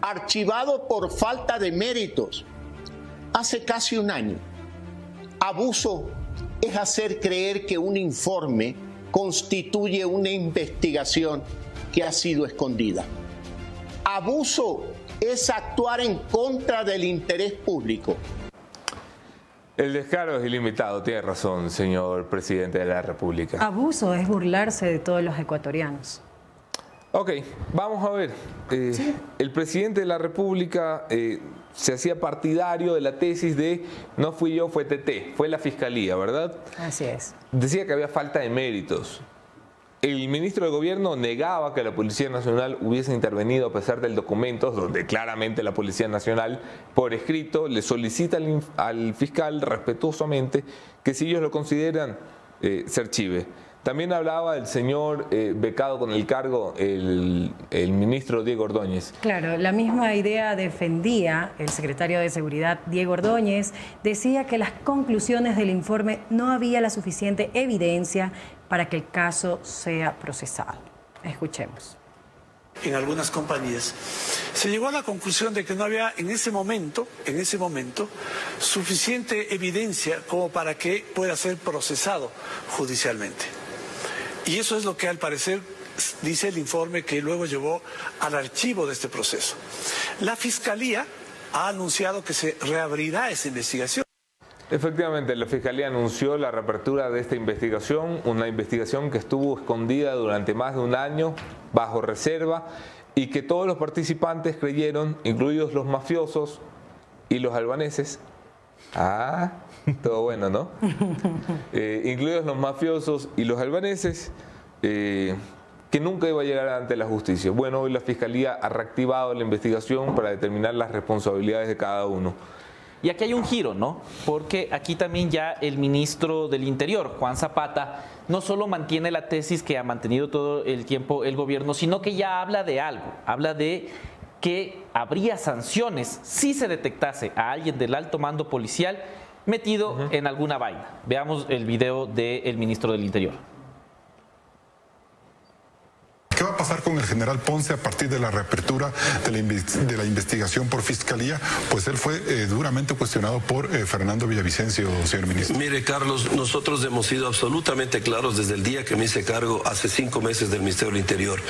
Archivado por falta de méritos hace casi un año. Abuso es hacer creer que un informe constituye una investigación que ha sido escondida. Abuso es actuar en contra del interés público. El descaro es ilimitado, tiene razón, señor presidente de la República. Abuso es burlarse de todos los ecuatorianos. Ok, vamos a ver. Eh, el presidente de la República eh, se hacía partidario de la tesis de no fui yo, fue TT, fue la fiscalía, ¿verdad? Así es. Decía que había falta de méritos. El ministro de Gobierno negaba que la Policía Nacional hubiese intervenido a pesar del documento donde claramente la Policía Nacional, por escrito, le solicita al, fiscal respetuosamente que si ellos lo consideran, eh, se archive. También hablaba el señor eh, becado con el cargo, el, ministro Diego Ordóñez. Claro, la misma idea defendía el secretario de Seguridad Diego Ordóñez. Decía que las conclusiones del informe no había la suficiente evidencia para que el caso sea procesado. Escuchemos. En algunas compañías se llegó a la conclusión de que no había en ese momento, en ese momento, suficiente evidencia como para que pueda ser procesado judicialmente. Y eso es lo que al parecer dice el informe que luego llevó al archivo de este proceso. La Fiscalía ha anunciado que se reabrirá esa investigación. Efectivamente, la Fiscalía anunció la reapertura de esta investigación, una investigación que estuvo escondida durante más de un año, bajo reserva, y que todos los participantes creyeron, incluidos los mafiosos y los albaneses, ah, todo bueno, ¿no? Eh, incluidos los mafiosos y los albaneses, eh, que nunca iba a llegar ante la justicia. Bueno, hoy la Fiscalía ha reactivado la investigación para determinar las responsabilidades de cada uno. Y aquí hay un giro, ¿no? Porque aquí también ya el ministro del Interior, Juan Zapata, no solo mantiene la tesis que ha mantenido todo el tiempo el gobierno, sino que ya habla de algo, habla de que habría sanciones si se detectase a alguien del alto mando policial metido en alguna vaina. Veamos el video del ministro del Interior. ¿Qué va a pasar con el general Ponce a partir de la reapertura de la, investigación por fiscalía? Pues él fue eh, duramente cuestionado por eh, Fernando Villavicencio, señor ministro. Mire, Carlos, nosotros hemos sido absolutamente claros desde el día que me hice cargo hace cinco meses del Ministerio del Interior.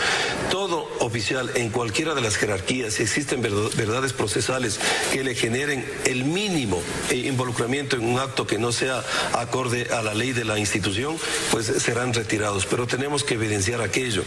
Todo oficial en cualquiera de las jerarquías, si existen verdades procesales que le generen el mínimo eh, involucramiento en un acto que no sea acorde a la ley de la institución, pues serán retirados. Pero tenemos que evidenciar aquello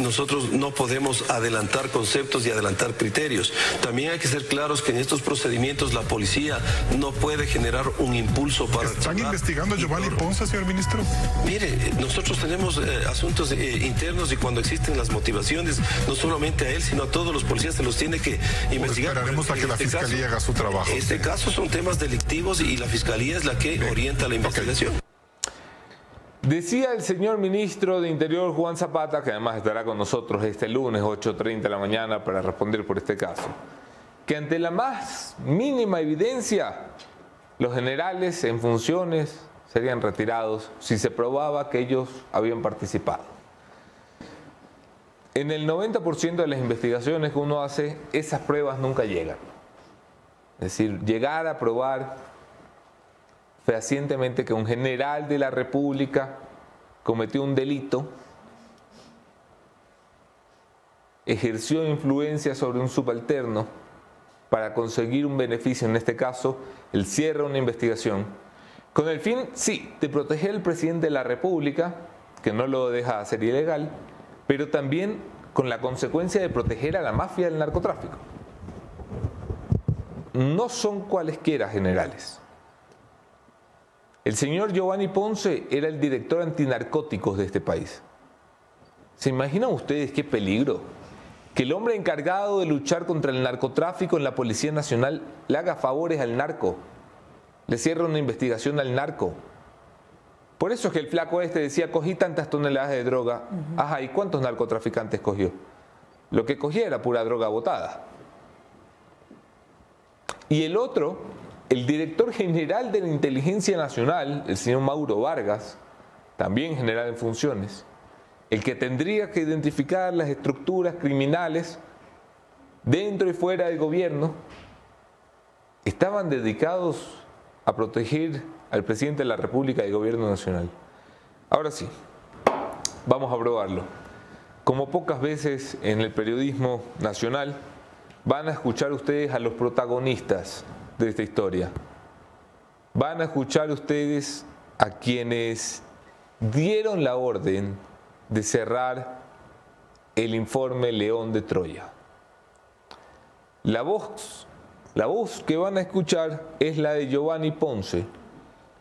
nosotros no podemos adelantar conceptos y adelantar criterios. También hay que ser claros que en estos procedimientos la policía no puede generar un impulso para... ¿Están investigando a Giovanni Ponce, señor ministro? Mire, nosotros tenemos eh, asuntos eh, internos y cuando existen las motivaciones, no solamente a él, sino a todos los policías se los tiene que investigar. esperaremos a que la este Fiscalía haga su trabajo. Este caso son temas delictivos y la Fiscalía es la que orienta la investigación. Decía el señor ministro de Interior Juan Zapata, que además estará con nosotros este lunes 8.30 de la mañana para responder por este caso, que ante la más mínima evidencia, los generales en funciones serían retirados si se probaba que ellos habían participado. En el 90% de las investigaciones que uno hace, esas pruebas nunca llegan. Es decir, llegar a probar fehacientemente que un general de la República cometió un delito, ejerció influencia sobre un subalterno para conseguir un beneficio, en este caso, el cierre de una investigación, con el fin, sí, de proteger al presidente de la República, que no lo deja hacer ilegal, pero también con la consecuencia de proteger a la mafia del narcotráfico. No son cualesquiera generales El señor Giovanni Ponce era el director antinarcóticos de este país. ¿Se imaginan ustedes qué peligro? Que el hombre encargado de luchar contra el narcotráfico en la Policía Nacional le haga favores al narco, le cierre una investigación al narco. Por eso es que el flaco este decía, cogí tantas toneladas de droga. Ajá, ¿y cuántos narcotraficantes cogió? Lo que cogía era pura droga botada. Y el otro, el director general de la Inteligencia Nacional, el señor Mauro Vargas, también general en funciones, el que tendría que identificar las estructuras criminales dentro y fuera del gobierno, estaban dedicados a proteger al presidente de la República y al gobierno nacional. Ahora sí, vamos a probarlo. Como pocas veces en el periodismo nacional, van a escuchar ustedes a los protagonistas de esta historia. Van a escuchar ustedes a quienes dieron la orden de cerrar el informe León de Troya. La voz, la voz que van a escuchar es la de Giovanni Ponce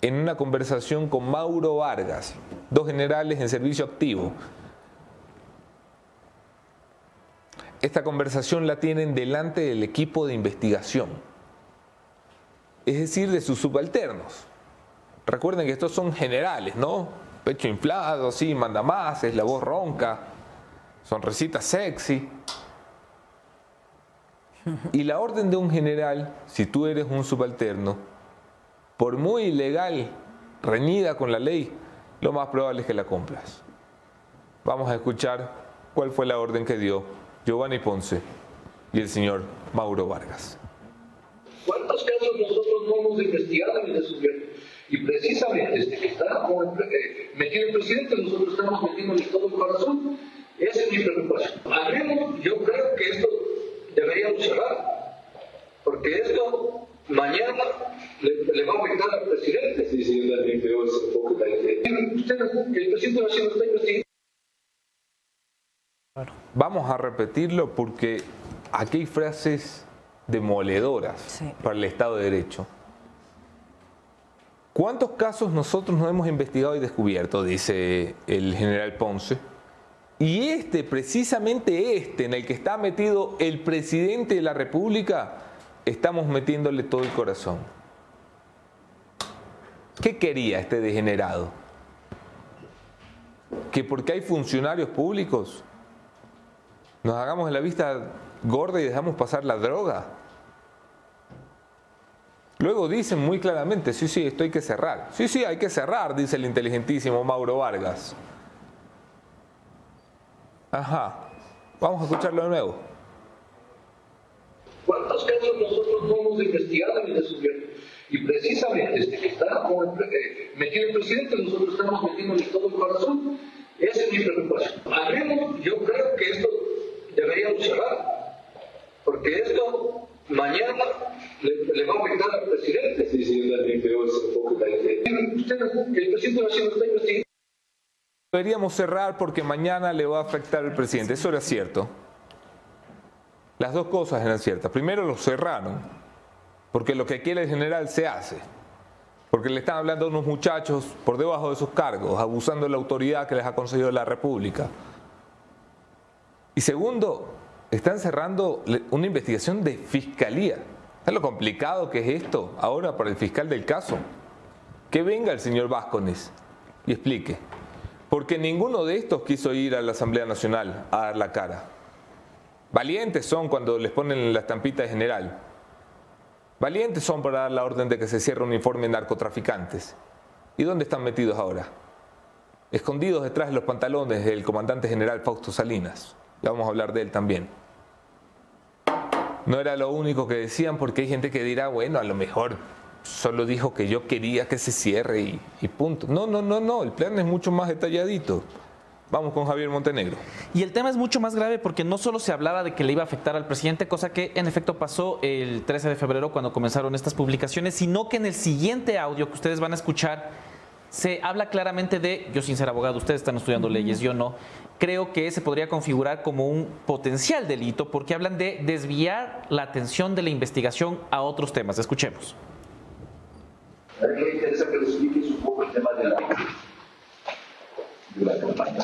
en una conversación con Mauro Vargas, dos generales en servicio activo. Esta conversación la tienen delante del equipo de investigación, es decir, de sus subalternos. Recuerden que estos son generales, ¿no? Pecho inflado, sí, manda más, es la voz ronca, sonrisita sexy. Y la orden de un general, si tú eres un subalterno, por muy ilegal, reñida con la ley, lo más probable es que la cumplas. Vamos a escuchar cuál fue la orden que dio Giovanni Ponce y el señor Mauro Vargas. ¿Cuántos casos nosotros no hemos investigado en el descubierto? Y precisamente desde que está eh, metido el presidente, nosotros estamos metiéndole todo el corazón. Esa es mi preocupación. Al menos yo creo que esto deberíamos cerrar. Porque esto mañana le, va a afectar al presidente. Sí, sí, también creo ese enfoque. Usted, el presidente nacional está investigando. Vamos a repetirlo porque aquí hay frases demoledoras para el Estado de Derecho. ¿Cuántos casos nosotros no hemos investigado y descubierto? Dice el general Ponce. Y este, precisamente este, en el que está metido el presidente de la República, estamos metiéndole todo el corazón. ¿Qué quería este degenerado? Que porque hay funcionarios públicos nos hagamos la vista gorda y dejamos pasar la droga. Luego dicen muy claramente, sí, sí, esto hay que cerrar. Sí, sí, hay que cerrar, dice el inteligentísimo Mauro Vargas. Ajá, vamos a escucharlo de nuevo. ¿Cuántos casos nosotros no hemos investigado el descubierto? Y precisamente desde que está eh, metido el presidente, nosotros estamos metiéndole todo el corazón. Esa es mi preocupación. Al menos yo creo que esto deberíamos cerrar. Porque esto mañana le, va a afectar al presidente. También creo ese Usted, el presidente nacional está investigando. Deberíamos cerrar porque mañana le va a afectar al presidente. Eso era cierto. Las dos cosas eran ciertas. Primero lo cerraron, porque lo que quiere el general se hace. Porque le están hablando a unos muchachos por debajo de sus cargos, abusando de la autoridad que les ha concedido la República. Y segundo, están cerrando una investigación de fiscalía. ¿Sabes lo complicado que es esto ahora para el fiscal del caso? Que venga el señor Vázquez y explique. Porque ninguno de estos quiso ir a la Asamblea Nacional a dar la cara. Valientes son cuando les ponen la estampita de general. Valientes son para dar la orden de que se cierre un informe de narcotraficantes. ¿Y dónde están metidos ahora? Escondidos detrás de los pantalones del comandante general Fausto Salinas. Vamos a hablar de él también. No era lo único que decían porque hay gente que dirá, bueno, a lo mejor solo dijo que yo quería que se cierre y, y punto. No, no, no, no, el plan es mucho más detalladito. Vamos con Javier Montenegro. Y el tema es mucho más grave porque no solo se hablaba de que le iba a afectar al presidente, cosa que en efecto pasó el 13 de febrero cuando comenzaron estas publicaciones, sino que en el siguiente audio que ustedes van a escuchar se habla claramente de, yo sin ser abogado, ustedes están estudiando leyes, yo no, creo que se podría configurar como un potencial delito porque hablan de desviar la atención de la investigación a otros temas. Escuchemos. A mí me interesa que le explique su de la campaña.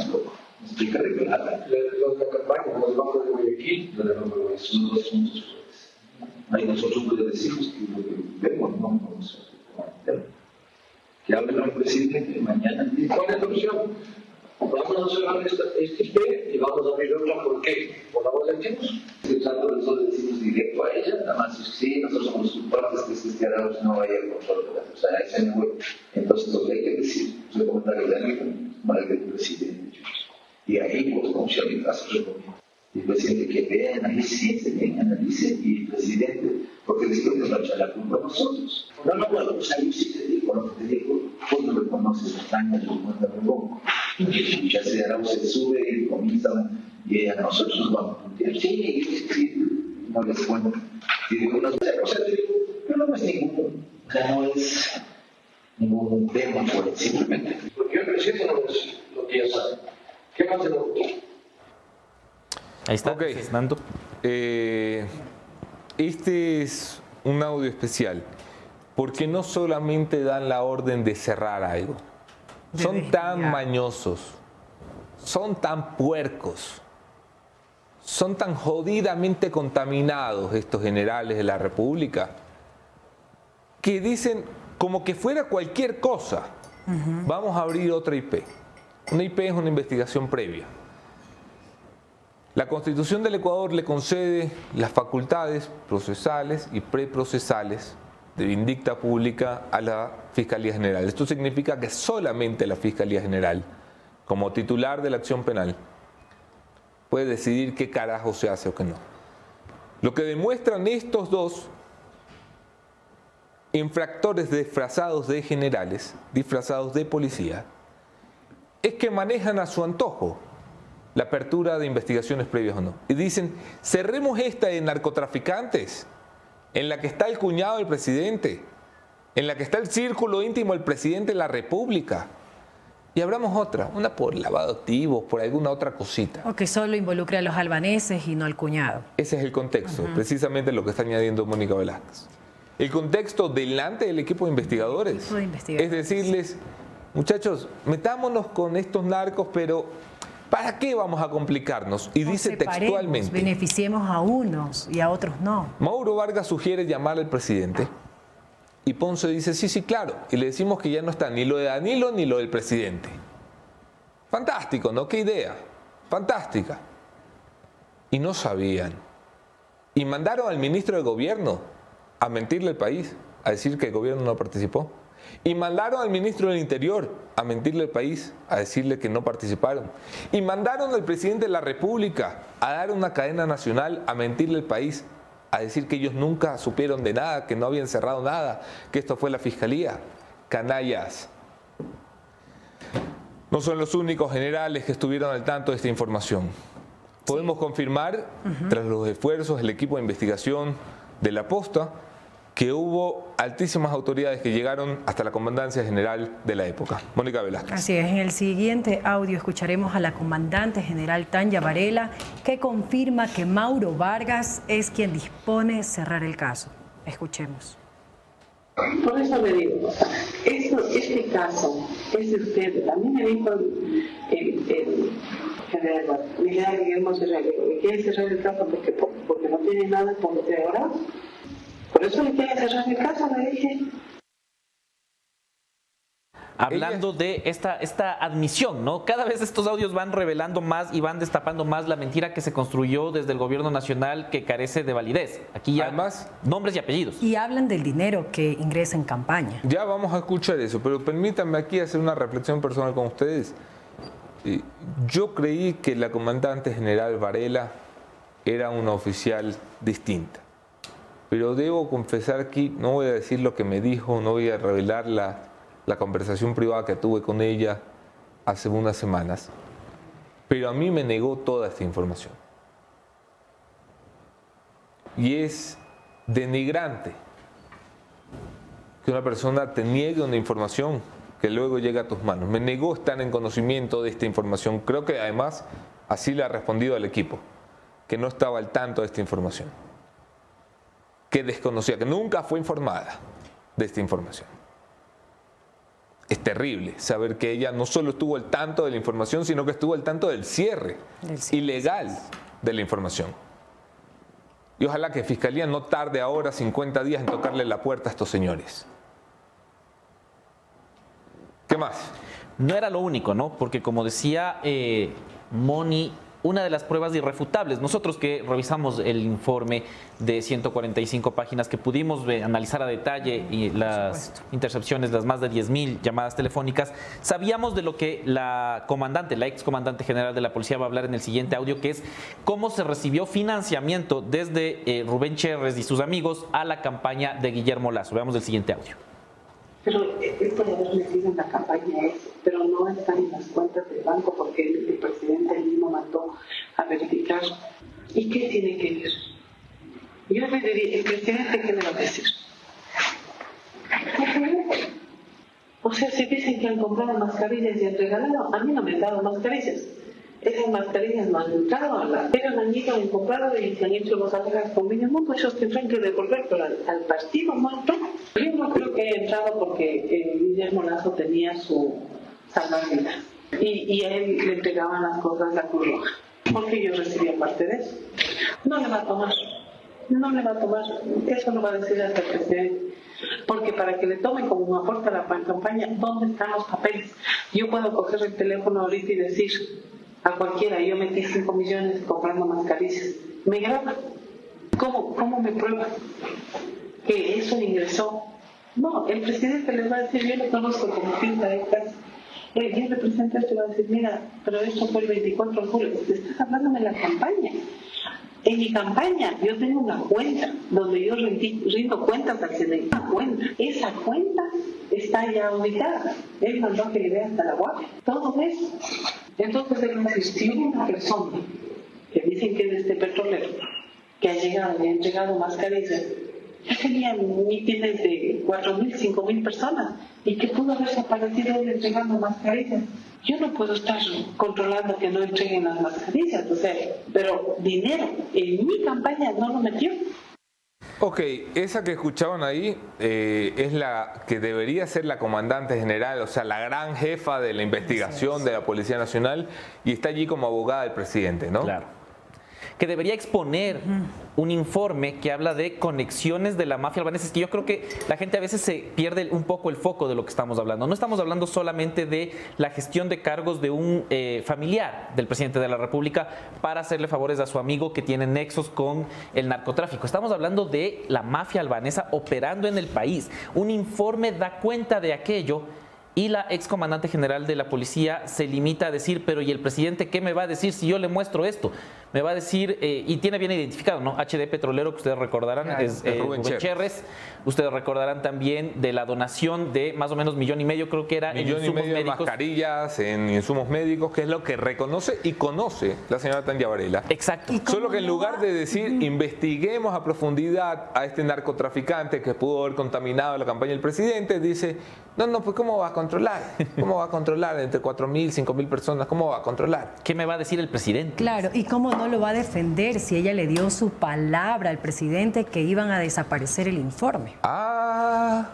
Explica de qué habla. La, campaña, los bancos de Guayaquil, la de son dos puntos Ahí nosotros no le decimos que lo que vemos no Que hable con el presidente mañana. ¿Cuál es la opción? Vamos a cerrar esta, este IP y vamos a abrir otra. ¿Por qué? Por la voz de Chicos. Nosotros decimos directo a ella, nada más sí, nosotros somos culpables que este Arauz no vaya al control de la O sea, ese no Entonces, lo que hay que decir, es un comentario de alguien para que el presidente. Y ahí, pues, como si alguien hace recomiendo. El presidente que vea, analice, se ven, analice, y el presidente, porque después nos va a echar la culpa nosotros. No, no, bueno, pues ahí sí te digo, lo te digo, vos no reconoces daños, lo cuenta Rebón. Y ya se Arauz se sube y comienza y a nosotros nos vamos a puntear. Sí, sí, no les cuento. Y digo, no, o sea, pero no es ningún, o sea, no es ningún tema, pues, simplemente. Porque no es lo que ya sabe. ¿Qué más se lo Ahí está, Ok. Eh, este es un audio especial porque no solamente dan la orden de cerrar algo, son tan mañosos, son tan puercos, son tan jodidamente contaminados estos generales de la República que dicen como que fuera cualquier cosa, vamos a abrir otra IP. Una IP es una investigación previa. La Constitución del Ecuador le concede las facultades procesales y preprocesales de vindicta pública a la Fiscalía General. Esto significa que solamente la Fiscalía General, como titular de la acción penal, puede decidir qué carajo se hace o qué no. Lo que demuestran estos dos infractores disfrazados de generales, disfrazados de policía, es que manejan a su antojo la apertura de investigaciones previas o no. Y dicen, cerremos esta de narcotraficantes, en la que está el cuñado del presidente, en la que está el círculo íntimo del presidente de la República. Y abramos otra, una por lavado activos, por alguna otra cosita. O que solo involucre a los albaneses y no al cuñado. Ese es el contexto, precisamente lo que está añadiendo Mónica Velázquez. El contexto delante del equipo de investigadores, Equipo de investigadores. es decirles, muchachos, metámonos con estos narcos, pero ¿para qué vamos a complicarnos? Y dice textualmente, Beneficiemos a unos y a otros no. Mauro Vargas sugiere llamar al presidente y Ponce dice, sí, sí, claro, y le decimos que ya no está ni lo de Danilo ni lo del presidente. Fantástico, ¿no? ¿Qué idea? Fantástica. Y no sabían. Y mandaron al ministro de gobierno a mentirle al país, a decir que el gobierno no participó. Y mandaron al ministro del Interior a mentirle al país, a decirle que no participaron. Y mandaron al presidente de la República a dar una cadena nacional a mentirle al país, a decir que ellos nunca supieron de nada, que no habían cerrado nada, que esto fue la fiscalía. Canallas. No son los únicos generales que estuvieron al tanto de esta información. Podemos confirmar, tras los esfuerzos del equipo de investigación de la posta, que hubo altísimas autoridades que llegaron hasta la comandancia general de la época. Mónica Velázquez. Así es, en el siguiente audio escucharemos a la comandante general Tanya Varela, que confirma que Mauro Vargas es quien dispone cerrar el caso. Escuchemos. Por eso le digo, esto, este caso es de ustedes. A mí me dijo el, el, el general, el general Guillermo Cerrero, que quiere cerrar el caso porque, porque no tiene nada con usted ahora. Por eso le quiere cerrar el caso, le dije. Hablando de esta, esta admisión, ¿no? Cada vez estos audios van revelando más y van destapando más la mentira que se construyó desde el gobierno nacional que carece de validez. Aquí ya Además, nombres y apellidos. Y hablan del dinero que ingresa en campaña. Ya vamos a escuchar eso, pero permítanme aquí hacer una reflexión personal con ustedes. Eh, Yo creí que la comandante general Varela era una oficial distinta, pero debo confesar aquí, no voy a decir lo que me dijo, no voy a revelar la, la conversación privada que tuve con ella hace unas semanas, pero a mí me negó toda esta información. Y es denigrante que una persona te niegue una información que luego llega a tus manos. Me negó estar en conocimiento de esta información. Creo que además así le ha respondido al equipo, que no estaba al tanto de esta información, que desconocía, que nunca fue informada de esta información. es terrible saber que ella no solo estuvo al tanto de la información, sino que estuvo al tanto del cierre, ilegal de la información. Y ojalá que Fiscalía no tarde ahora 50 días en tocarle la puerta a estos señores. ¿Qué más? No era lo único, ¿no? Porque como decía eh, Moni, una de las pruebas irrefutables. Nosotros que revisamos el informe de 145 páginas que pudimos analizar a detalle y las intercepciones, las más de 10.000 llamadas telefónicas, sabíamos de lo que la comandante, la ex comandante general de la policía va a hablar en el siguiente audio, que es cómo se recibió financiamiento desde eh, Rubén Cherres y sus amigos a la campaña de Guillermo Lazo. Veamos el siguiente audio. Pero él puede haber metido en la campaña eso, pero no están en las cuentas del banco porque el, presidente mismo mandó a verificar. ¿Y qué tiene que ver? Yo le diría, ¿el presidente qué le va a decir? O sea, si dicen que han comprado mascarillas y han regalado, a mí no me han dado mascarillas esas mascarillas no han entrado a la pero han comprado y se han hecho los alegas con mundo, pues ellos tendrán que devolverlo al, al partido muerto. Yo no creo que haya entrado porque eh, Guillermo Lazo tenía su salvavidas y, a él le entregaban las cosas la Cruz Roja, porque yo recibía parte de eso. No le va a tomar, no le va a tomar, eso lo va a decir hasta el presidente. Porque para que le tomen como un aporte a la campaña, ¿dónde están los papeles? Yo puedo coger el teléfono ahorita y decir, a cualquiera. Yo metí 5 millones comprando mascarillas. Me graba. ¿Cómo, ¿Cómo me prueba que eso ingresó? No, el presidente les va a decir, yo le conozco como pinta de casa. El día representante va a decir, mira, pero esto fue el 24 de julio. Estás hablando de la campaña. En mi campaña yo tengo una cuenta donde yo rindo cuentas al CNI. Una cuenta. Esa cuenta está ya ubicada. Él mandó que le hasta la guardia. Todo eso. Entonces existió una persona que dicen que es este petrolero, que ha llegado y ha entregado mascarillas. Ya tenía mítines de 4.000, 5.000 personas y que pudo haberse aparecido él entregando mascarillas. Yo no puedo estar controlando que no entreguen las mascarillas, o sea, pero dinero en mi campaña no lo metió. Ok, esa que escuchaban ahí eh, es la que debería ser la comandante general, o sea, la gran jefa de la investigación de la Policía Nacional y está allí como abogada del presidente, ¿no? Claro que debería exponer un informe que habla de conexiones de la mafia albanesa. Es que yo creo que la gente a veces se pierde un poco el foco de lo que estamos hablando. No estamos hablando solamente de la gestión de cargos de un eh, familiar del presidente de la República para hacerle favores a su amigo que tiene nexos con el narcotráfico. Estamos hablando de la mafia albanesa operando en el país. Un informe da cuenta de aquello y la excomandante general de la policía se limita a decir, pero ¿y el presidente qué me va a decir si yo le muestro esto? Me va a decir, eh, y tiene bien identificado, ¿no? HD Petrolero, que ustedes recordarán, es eh, Rubén, Cherres. Ustedes recordarán también de la donación de más o menos millón y medio, creo que era millón en insumos y medio mascarillas, en insumos médicos, que es lo que reconoce y conoce la señora Tanya Varela. Exacto. Solo que en lugar de decir, investiguemos a profundidad a este narcotraficante que pudo haber contaminado la campaña del presidente, dice, no, no, pues ¿cómo va a controlar? ¿Cómo va a controlar entre 4.000, 5.000 personas? ¿Cómo va a controlar? ¿Qué me va a decir el presidente? Claro, ¿y cómo no lo va a defender si ella le dio su palabra al presidente que iban a desaparecer el informe? Ah.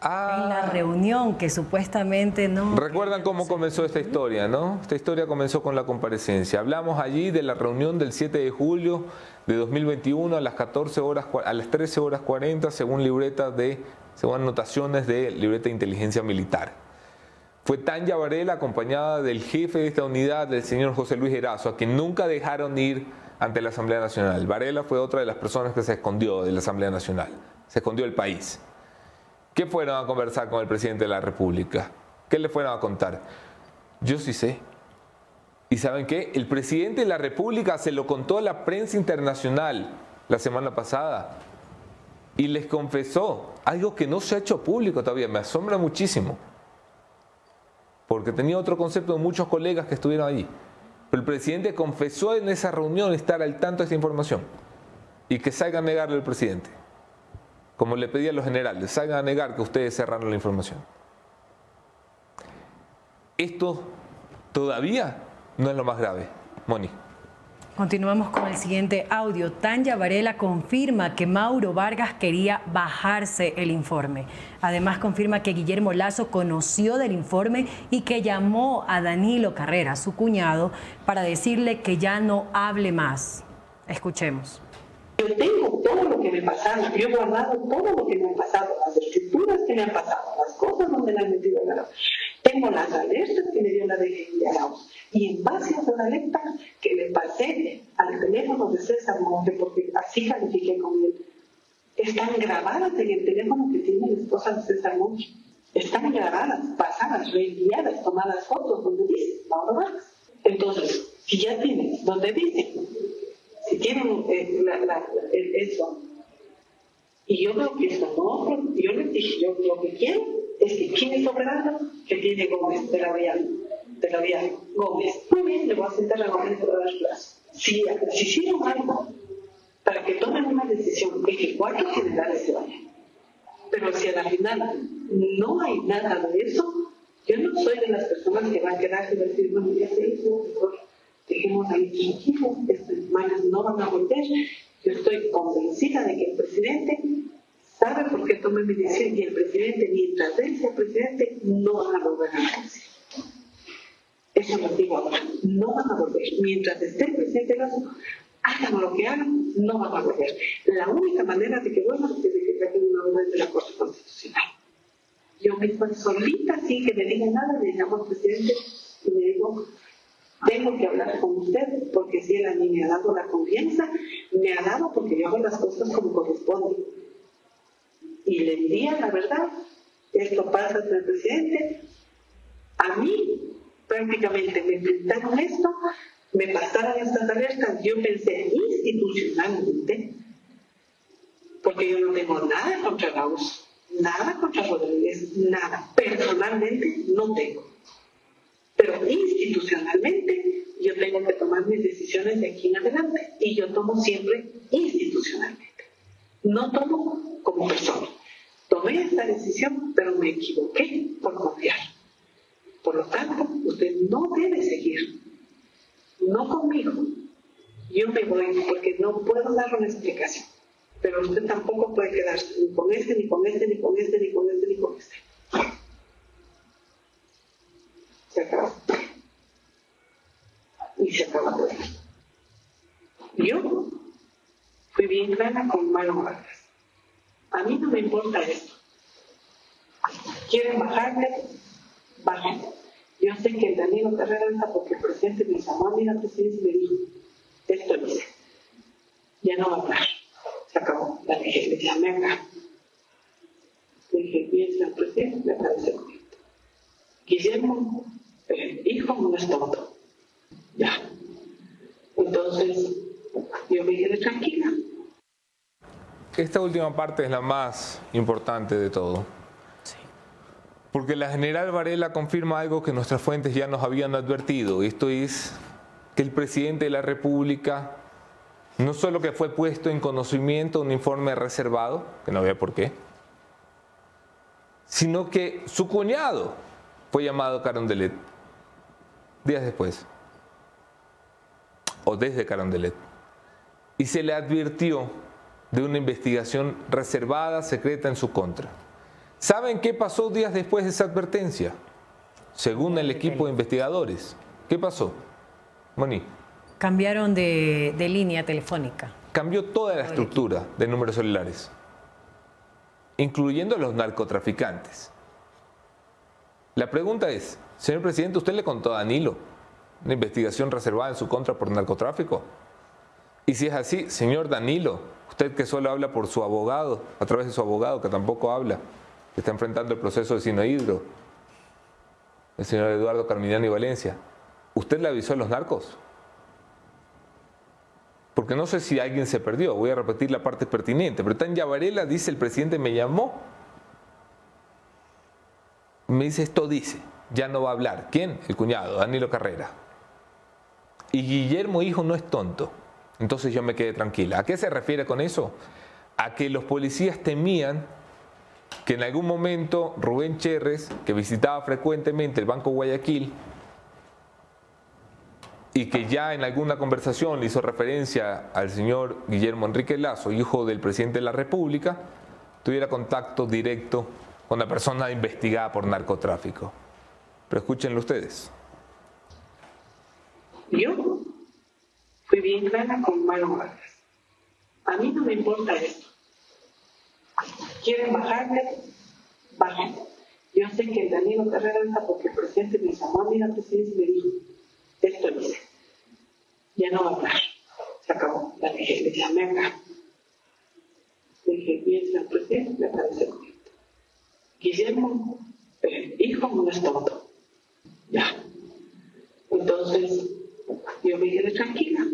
Ah. En la reunión que supuestamente no... Recuerdan cómo comenzó esta historia, ¿no? Esta historia comenzó con la comparecencia. Hablamos allí de la reunión del 7 de julio de 2021 a las 14 horas, a las 13 horas 40, según libreta de, según anotaciones de libreta de inteligencia militar. Fue Tanya Varela acompañada del jefe de esta unidad, del señor José Luis Erazo, a quien nunca dejaron ir ante la Asamblea Nacional. Varela fue otra de las personas que se escondió de la Asamblea Nacional, se escondió del país. ¿Qué fueron a conversar con el presidente de la República? ¿Qué le fueron a contar? Yo sí sé. ¿Y saben qué? El presidente de la República se lo contó a la prensa internacional la semana pasada y les confesó algo que no se ha hecho público todavía, me asombra muchísimo porque tenía otro concepto de muchos colegas que estuvieron allí. Pero el presidente confesó en esa reunión estar al tanto de esta información y que salga a negarle al presidente. Como le pedí a los generales, salgan a negar que ustedes cerraron la información. Esto todavía no es lo más grave, Moni. Continuamos con el siguiente audio. Tanya Varela confirma que Mauro Vargas quería bajarse el informe. Además confirma que Guillermo Lazo conoció del informe y que llamó a Danilo Carrera, su cuñado, para decirle que ya no hable más. Escuchemos. Yo tengo todo lo que me pasaron, yo he guardado todo lo que me ha pasado, las estructuras que me han pasado, las cosas donde me han metido en la Tengo las alertas que me dio la DGI de Arauz. Y en base a esas alertas que le pasé al teléfono de César Monte, porque así califiqué con él, están grabadas en el teléfono que tiene la esposa de César Monte. Están grabadas, pasadas, reenviadas, tomadas fotos donde dice Mauro Vargas. Entonces, si ya tienen donde dice si tienen eh, eso, y yo veo que eso no, yo les dije, yo lo que quiero es que quien es operado, que tiene Gómez de la vía, de la vía Gómez. Muy bien, le voy a sentar a Gómez para dar clases. Si, si hicieron algo para que tomen una decisión es que cuatro generales se vayan. Pero si a la final no hay nada de eso, yo no soy de las personas que van a quedarse y decir, bueno, ya se hizo, mejor dejemos ahí tranquilos, estas manos no van a volver. Yo estoy convencida de que el presidente sabe por qué toma mi decisión y el presidente, mientras él sea presidente, no van a a la Eso ahora, no van a volver. Mientras esté presidente Lazo, hagan lo que hagan, no van a volver. La única manera de que vuelvan es de que traigan una orden de la Corte Constitucional. Yo misma solita, sin que me digan nada, le llamo al presidente y le digo, tengo que hablar con usted porque si él a mí me ha dado la confianza, me ha dado porque yo hago las cosas como corresponde. Y le diría la verdad, esto pasa entre el presidente, a mí prácticamente me inventaron esto, me pasaron estas alertas, yo pensé institucionalmente, porque yo no tengo nada contra Raúl, nada contra Rodríguez, nada, personalmente no tengo pero institucionalmente yo tengo que tomar mis decisiones de aquí en adelante y yo tomo siempre institucionalmente. No tomo como persona. Tomé esta decisión, pero me equivoqué por confiar. Por lo tanto, usted no debe seguir. No conmigo. Yo me voy porque no puedo dar una explicación. Pero usted tampoco puede quedarse ni con este, ni con este, ni con este, ni con este, ni con este. Se acabó. Y se acabó. Yo fui bien clara con Mario Vargas. A mí no me importa esto. ¿Quieren bajarle? Bajen. Yo sé que el Danilo Carrera porque el presidente me llamó a mí la presidencia y me dijo, esto dice, ya no va a hablar. Se acabó. La dije, le llamé acá. Le dije, bien, señor presidente, me parece correcto. Guillermo hijo no es tonto. Ya. Entonces, yo me quedé tranquila. Esta última parte es la más importante de todo. Porque la general Varela confirma algo que nuestras fuentes ya nos habían advertido. Esto es que el presidente de la República no solo que fue puesto en conocimiento un informe reservado, que no había por qué, sino que su cuñado fue llamado Carondelet días después, o desde Carondelet, y se le advirtió de una investigación reservada, secreta en su contra. ¿Saben qué pasó días después de esa advertencia? Según el equipo de investigadores. ¿Qué pasó? Moni. Cambiaron de, de línea telefónica. Cambió toda la estructura de números celulares, incluyendo los narcotraficantes. La pregunta es, Señor presidente, ¿usted le contó a Danilo una investigación reservada en su contra por narcotráfico? Y si es así, señor Danilo, usted que solo habla por su abogado, a través de su abogado, que tampoco habla, que está enfrentando el proceso de Sinohidro, el señor Eduardo Carminiano y Valencia, ¿usted le avisó a los narcos? Porque no sé si alguien se perdió, voy a repetir la parte pertinente, pero en Varela dice el presidente me llamó, me dice esto dice ya no va a hablar. ¿Quién? El cuñado, Danilo Carrera. Y Guillermo Hijo no es tonto. Entonces yo me quedé tranquila. ¿A qué se refiere con eso? A que los policías temían que en algún momento Rubén Cherres, que visitaba frecuentemente el Banco Guayaquil, y que ya en alguna conversación hizo referencia al señor Guillermo Enrique Lazo, hijo del presidente de la República, tuviera contacto directo con la persona investigada por narcotráfico. Pero escúchenlo ustedes. Yo fui bien clara con Mario. A mí no me importa esto. ¿Quieren bajarle? Bajen. Yo sé que Danilo Carrera está porque el presidente me llamó a mí la presidencia y me dijo, esto dice, ya no va a hablar. Se acabó. La dejé, le llamé acá. Le dije, bien, señor presidente, me parece correcto. Guillermo, el hijo no es tonto. Ya. Entonces, yo me quedé tranquila.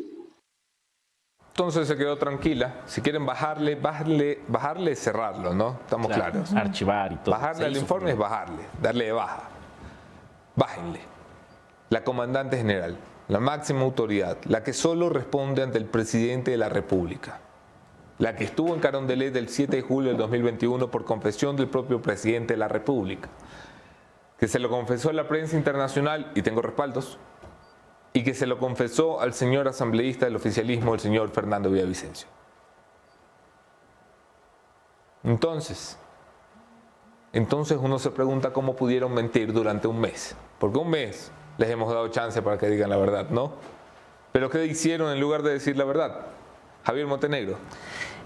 Entonces se quedó tranquila. Si quieren bajarle, bajarle, bajarle es cerrarlo, ¿no? Estamos Claro, claros. archivar y todo. Bajarle al informe es bajarle, darle de baja. Bájenle. La comandante general, la máxima autoridad, la que solo responde ante el presidente de la República, la que estuvo en Carondelet del 7 de julio del 2021 por confesión del propio presidente de la República, que se lo confesó a la prensa internacional, y tengo respaldos, y que se lo confesó al señor asambleísta del oficialismo, el señor Fernando Villavicencio. Entonces, entonces uno se pregunta cómo pudieron mentir durante un mes. Porque un mes les hemos dado chance para que digan la verdad, ¿no? Pero ¿qué hicieron en lugar de decir la verdad? Javier Montenegro.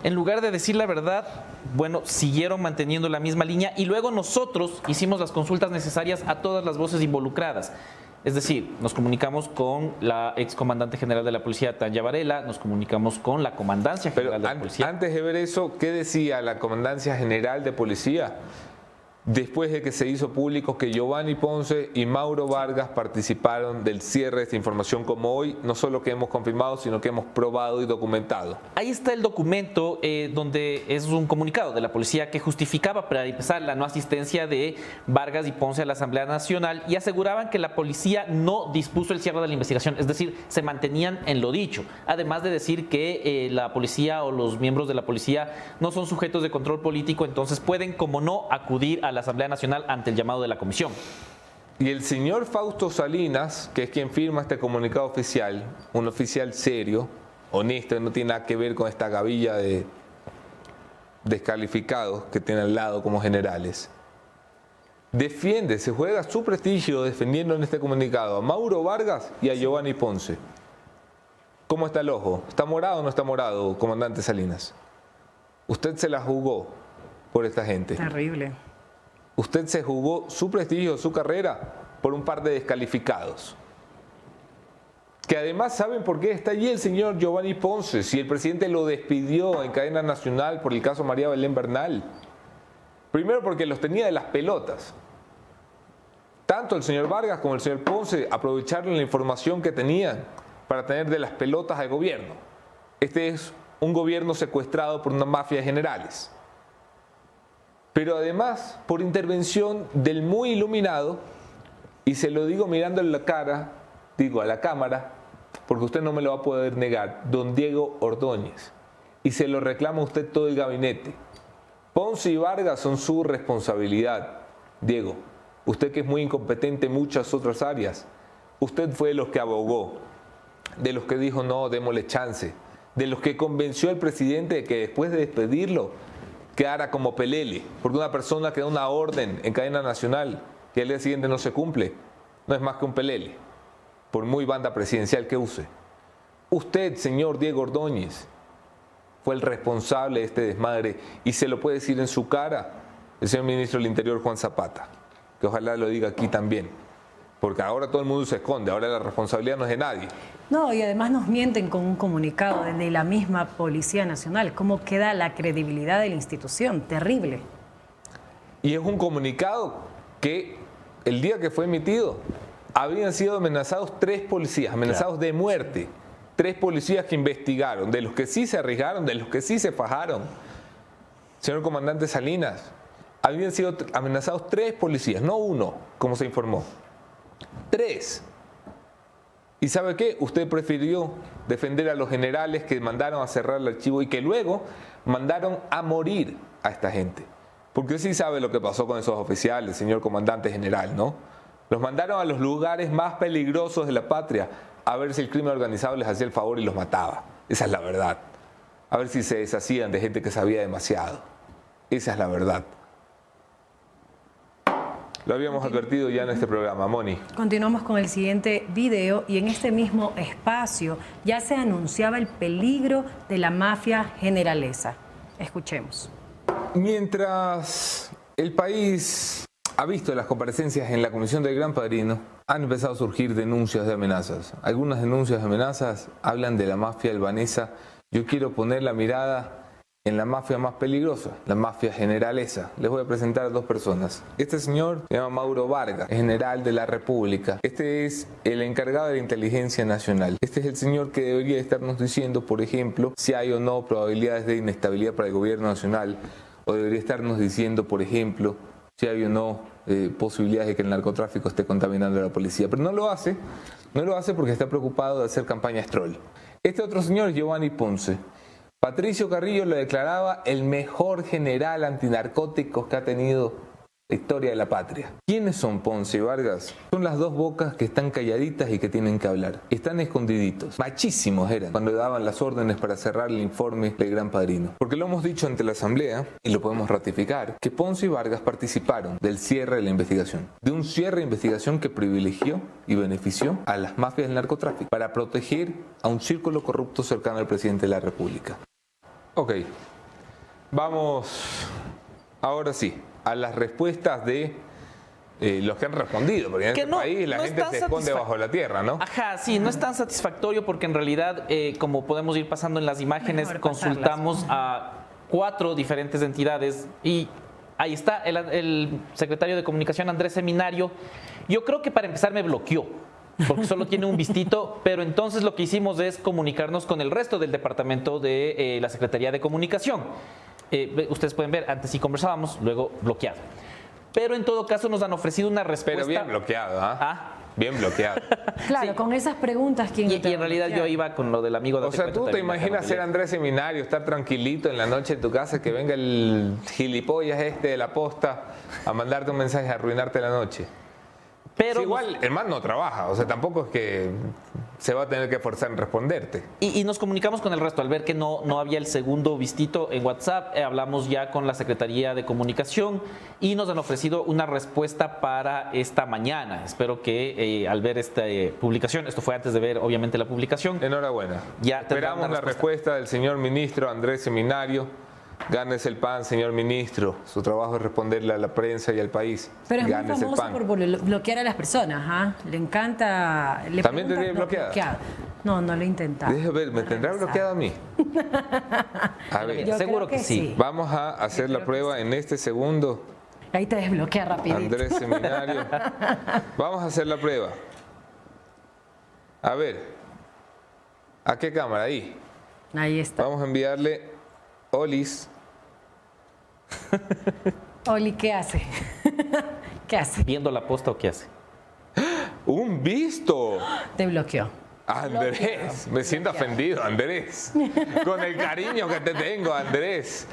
En lugar de decir la verdad, bueno, siguieron manteniendo la misma línea y luego nosotros hicimos las consultas necesarias a todas las voces involucradas. Es decir, nos comunicamos con la excomandante general de la policía, Tanya Varela, nos comunicamos con la comandancia general de la An- policía. Antes de ver eso, ¿qué decía la Comandancia General de Policía? Después de que se hizo público que Giovanni Ponce y Mauro Vargas participaron del cierre de esta información como hoy, no solo que hemos confirmado, sino que hemos probado y documentado. Ahí está el documento eh, donde es un comunicado de la policía que justificaba para empezar la no asistencia de Vargas y Ponce a la Asamblea Nacional y aseguraban que la policía no dispuso el cierre de la investigación, es decir, se mantenían en lo dicho. Además de decir que eh, la policía o los miembros de la policía no son sujetos de control político, entonces pueden, como no, acudir a la Asamblea Nacional ante el llamado de la comisión. Y el señor Fausto Salinas, que es quien firma este comunicado oficial, un oficial serio, honesto, no tiene nada que ver con esta gavilla de descalificados que tiene al lado como generales, defiende, se juega su prestigio defendiendo en este comunicado a Mauro Vargas y a Giovanni Ponce. ¿Cómo está el ojo? ¿Está morado o no está morado, comandante Salinas? Usted se la jugó por esta gente. Terrible. Usted se jugó su prestigio, su carrera, por un par de descalificados. Que además saben por qué está allí el señor Giovanni Ponce, si el presidente lo despidió en cadena nacional por el caso María Belén Bernal. Primero porque los tenía de las pelotas. Tanto el señor Vargas como el señor Ponce aprovecharon la información que tenían para tener de las pelotas al gobierno. Este es un gobierno secuestrado por una mafia de generales pero además por intervención del muy iluminado, y se lo digo mirándole la cara, digo a la cámara, porque usted no me lo va a poder negar, don Diego Ordóñez, y se lo reclama a usted todo el gabinete. Ponce y Vargas son su responsabilidad. Diego, usted que es muy incompetente en muchas otras áreas, usted fue de los que abogó, de los que dijo no, démosle chance, de los que convenció al presidente de que después de despedirlo quedara como pelele, porque una persona que da una orden en cadena nacional que al día siguiente no se cumple, no es más que un pelele, por muy banda presidencial que use. Usted, señor Diego Ordóñez, fue el responsable de este desmadre y se lo puede decir en su cara el señor ministro del Interior Juan Zapata, que ojalá lo diga aquí también, porque ahora todo el mundo se esconde, ahora la responsabilidad no es de nadie. No, y además nos mienten con un comunicado de la misma Policía Nacional. ¿Cómo queda la credibilidad de la institución? Terrible. Y es un comunicado que el día que fue emitido habían sido amenazados tres policías, amenazados de muerte. Tres policías que investigaron, de los que sí se arriesgaron, de los que sí se fajaron. Señor comandante Salinas, habían sido amenazados tres policías, no uno, como se informó. Tres. ¿Y sabe qué? Usted prefirió defender a los generales que mandaron a cerrar el archivo y que luego mandaron a morir a esta gente. Porque sí sabe lo que pasó con esos oficiales, señor comandante general, ¿no? Los mandaron a los lugares más peligrosos de la patria, a ver si el crimen organizado les hacía el favor y los mataba. Esa es la verdad. A ver si se deshacían de gente que sabía demasiado. Esa es la verdad. Lo habíamos advertido ya en este programa, Moni. Continuamos con el siguiente video y en este mismo espacio ya se anunciaba el peligro de la mafia generalesa. Escuchemos. Mientras el país ha visto las comparecencias en la Comisión del Gran Padrino, han empezado a surgir denuncias de amenazas. Algunas denuncias de amenazas hablan de la mafia albanesa. Yo quiero poner la mirada en la mafia más peligrosa, la mafia generalesa. Les voy a presentar a dos personas. Este señor se llama Mauro Vargas, general de la República. Este es el encargado de la inteligencia nacional. Este es el señor que debería estarnos diciendo, por ejemplo, si hay o no probabilidades de inestabilidad para el gobierno nacional, o debería estarnos diciendo, por ejemplo, si hay o no eh, posibilidades de que el narcotráfico esté contaminando a la policía. Pero no lo hace, no lo hace porque está preocupado de hacer campaña troll. Este otro señor Giovanni Ponce. Patricio Carrillo lo declaraba el mejor general antinarcóticos que ha tenido la historia de la patria. ¿Quiénes son Ponce y Vargas? Son las dos bocas que están calladitas y que tienen que hablar. Están escondiditos. Machísimos eran cuando daban las órdenes para cerrar el informe del Gran Padrino. Porque lo hemos dicho ante la Asamblea, y lo podemos ratificar, que Ponce y Vargas participaron del cierre de la investigación. De un cierre de investigación que privilegió y benefició a las mafias del narcotráfico para proteger a un círculo corrupto cercano al presidente de la República. Ok, vamos ahora sí a las respuestas de eh, los que han respondido, porque en Que este no- país la no gente se esconde bajo la tierra, ¿no? Ajá, sí, no es tan satisfactorio porque en realidad, eh, como podemos ir pasando en las imágenes, Mejor consultamos a cuatro diferentes entidades y ahí está el, el secretario de Comunicación Andrés Seminario. Yo creo que para empezar me bloqueó. Porque solo tiene un vistito, pero entonces lo que hicimos es comunicarnos con el resto del departamento de eh, la Secretaría de Comunicación. Eh, ustedes pueden ver, antes sí conversábamos, luego bloqueado. Pero en todo caso nos han ofrecido una respuesta. Pero bien bloqueado, ¿ah? Bien bloqueado. Claro, con esas preguntas, ¿quién Y, en realidad yo iba con lo del amigo de O sea, tú te imaginas ser Andrés Seminario, estar tranquilito en la noche en tu casa, que venga el gilipollas este de la posta a mandarte un mensaje a arruinarte la noche. Pero Sí, igual el man no trabaja, o sea, tampoco es que se va a tener que forzar en responderte. Y, y nos comunicamos con el resto. Al ver que no, no había el segundo vistito en WhatsApp, eh, hablamos ya con la Secretaría de Comunicación y nos han ofrecido una respuesta para esta mañana. Espero que eh, al ver esta eh, publicación, esto fue antes de ver obviamente la publicación, Enhorabuena. ya Esperamos la respuesta del señor ministro Andrés Seminario. Ganes el pan, señor ministro. Su trabajo es responderle a la prensa y al país. Pero es muy Ganes el famoso pan. por blo- bloquear a las personas, ¿ah? Le encanta... Le ¿También te tiene bloqueada? bloqueado. No, no lo he intentado. Deje ver, ¿me tendrá bloqueado a mí? A ver, Yo Seguro que sí. vamos a hacer la prueba en este segundo. Ahí te desbloquea rapidito. Andrés Seminario. Vamos a hacer la prueba. A ver. ¿A qué cámara? Ahí. Ahí está. Vamos a enviarle Olis. Oli, ¿qué hace? ¿Qué hace? viendo la posta o qué hace. ¡Un visto! Te bloqueó. Andrés, me siento ofendido, Andrés. Con el cariño que te tengo, Andrés.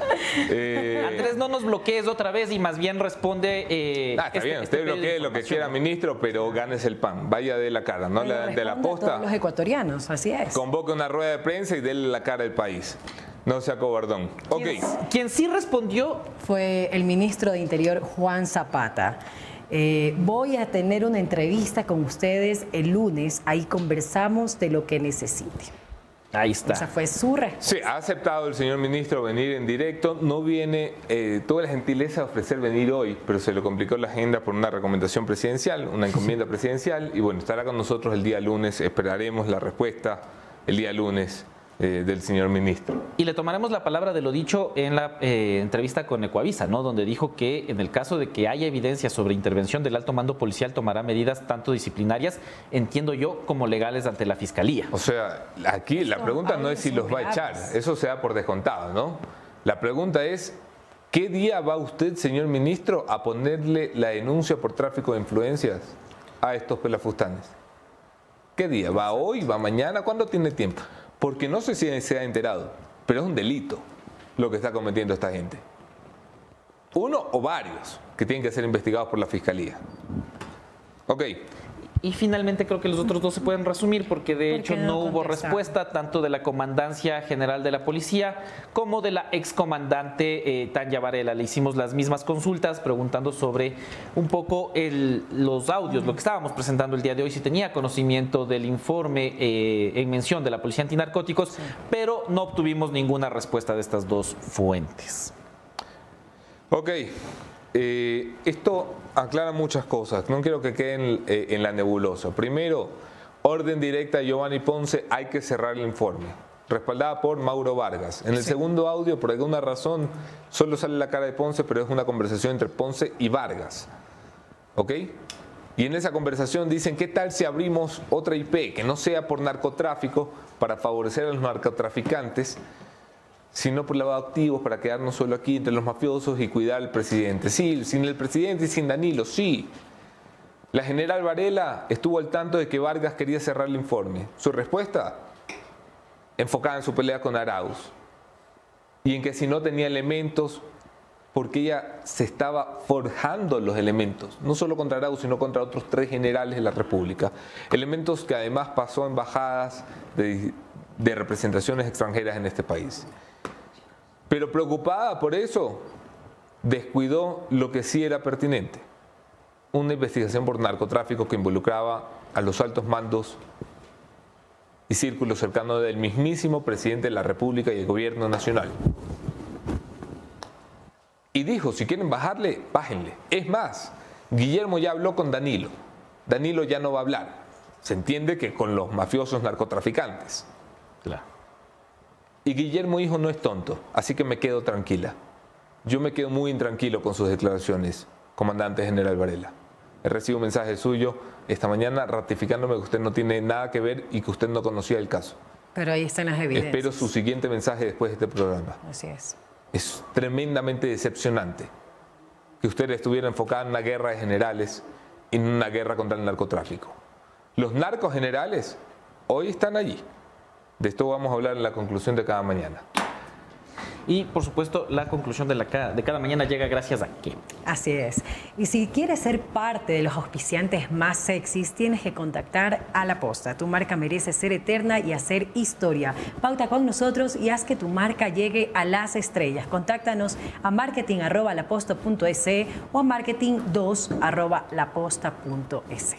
Eh, Andrés, no nos bloquees otra vez y más bien responde. eh, ah, está este- bien, este usted de bloquee lo que quiera, ministro, pero ganes el pan. Vaya de la cara, no de la a posta. todos los ecuatorianos, así es. Convoque una rueda de prensa y dele la cara al país. No sea cobardón. Ok. Quien sí respondió Fue el ministro de Interior, Juan Zapata. Eh, voy a tener una entrevista con ustedes el lunes. Ahí conversamos de lo que necesite. Ahí Esa está. fue su respuesta. Sí, ha aceptado el señor ministro venir en directo. No viene, eh, tuvo la gentileza de ofrecer venir hoy, pero se le complicó la agenda por una recomendación presidencial, una encomienda presidencial. Y bueno, estará con nosotros el día lunes. Esperaremos la respuesta el día lunes eh, del señor ministro. Y le tomaremos la palabra de lo dicho en la eh, entrevista con Ecuavisa, ¿no? Donde dijo que en el caso de que haya evidencia sobre intervención del alto mando policial, tomará medidas tanto disciplinarias, entiendo yo, como legales ante la fiscalía. O sea, aquí la pregunta no es si los va a echar, eso se da por descontado, ¿no? La pregunta es, ¿qué día va usted, señor ministro, a ponerle la denuncia por tráfico de influencias a estos pelafustanes? ¿Qué día? ¿Va hoy? ¿Va mañana? ¿Cuándo tiene tiempo? Porque no sé si se ha enterado, pero es un delito lo que está cometiendo esta gente. Uno o varios que tienen que ser investigados por la fiscalía. Ok, Y finalmente creo que los otros dos se pueden resumir porque de ¿Por hecho no, no hubo respuesta tanto de la Comandancia General de la Policía como de la excomandante eh, Tanya Varela. Le hicimos las mismas consultas preguntando sobre un poco el- los audios, lo que estábamos presentando el día de hoy, si tenía conocimiento del informe eh, en mención de la Policía Antinarcóticos, pero no obtuvimos ninguna respuesta de estas dos fuentes. Ok, eh, esto aclara muchas cosas, no quiero que queden eh, en la nebulosa. Primero, orden directa a Giovanni Ponce, hay que cerrar el informe, respaldada por Mauro Vargas. En el segundo audio, por alguna razón, solo sale la cara de Ponce, pero es una conversación entre Ponce y Vargas. ¿Ok? Y en esa conversación dicen, ¿qué tal si abrimos otra IP que no sea por narcotráfico para favorecer a los narcotraficantes? Sino por lavado de activos para quedarnos solo aquí entre los mafiosos y cuidar al presidente. Sí, sin el presidente y sin Danilo, sí. La general Varela estuvo al tanto de que Vargas quería cerrar el informe. Su respuesta, enfocada en su pelea con Arauz y en que si no tenía elementos, porque ella se estaba forjando los elementos, no solo contra Arauz, sino contra otros tres generales de la República. Elementos que además pasó a embajadas de, de representaciones extranjeras en este país. Pero preocupada por eso, descuidó lo que sí era pertinente. Una investigación por narcotráfico que involucraba a los altos mandos y círculos cercanos del mismísimo presidente de la República y el gobierno nacional. Y dijo, si quieren bajarle, bájenle. Es más, Guillermo ya habló con Danilo. Danilo ya no va a hablar. Se entiende que con los mafiosos narcotraficantes. Claro. Y Guillermo Hijo no es tonto, así que me quedo tranquila. Yo me quedo muy intranquilo con sus declaraciones, comandante general Varela. He recibido un mensaje suyo esta mañana ratificándome que usted no tiene nada que ver y que usted no conocía el caso. Pero ahí están las evidencias. Espero su siguiente mensaje después de este programa. Así es. Es tremendamente decepcionante que usted estuviera enfocada en una guerra de generales y en una guerra contra el narcotráfico. Los narcos generales hoy están allí. De esto vamos a hablar en la conclusión de cada mañana. Y por supuesto, la conclusión de, la ca- de cada mañana llega gracias a que. Así es. Y si quieres ser parte de los auspiciantes más sexys, tienes que contactar a La Posta. Tu marca merece ser eterna y hacer historia. Pauta con nosotros y haz que tu marca llegue a las estrellas. Contáctanos a marketing.laposta.es o a marketing2.laposta.es.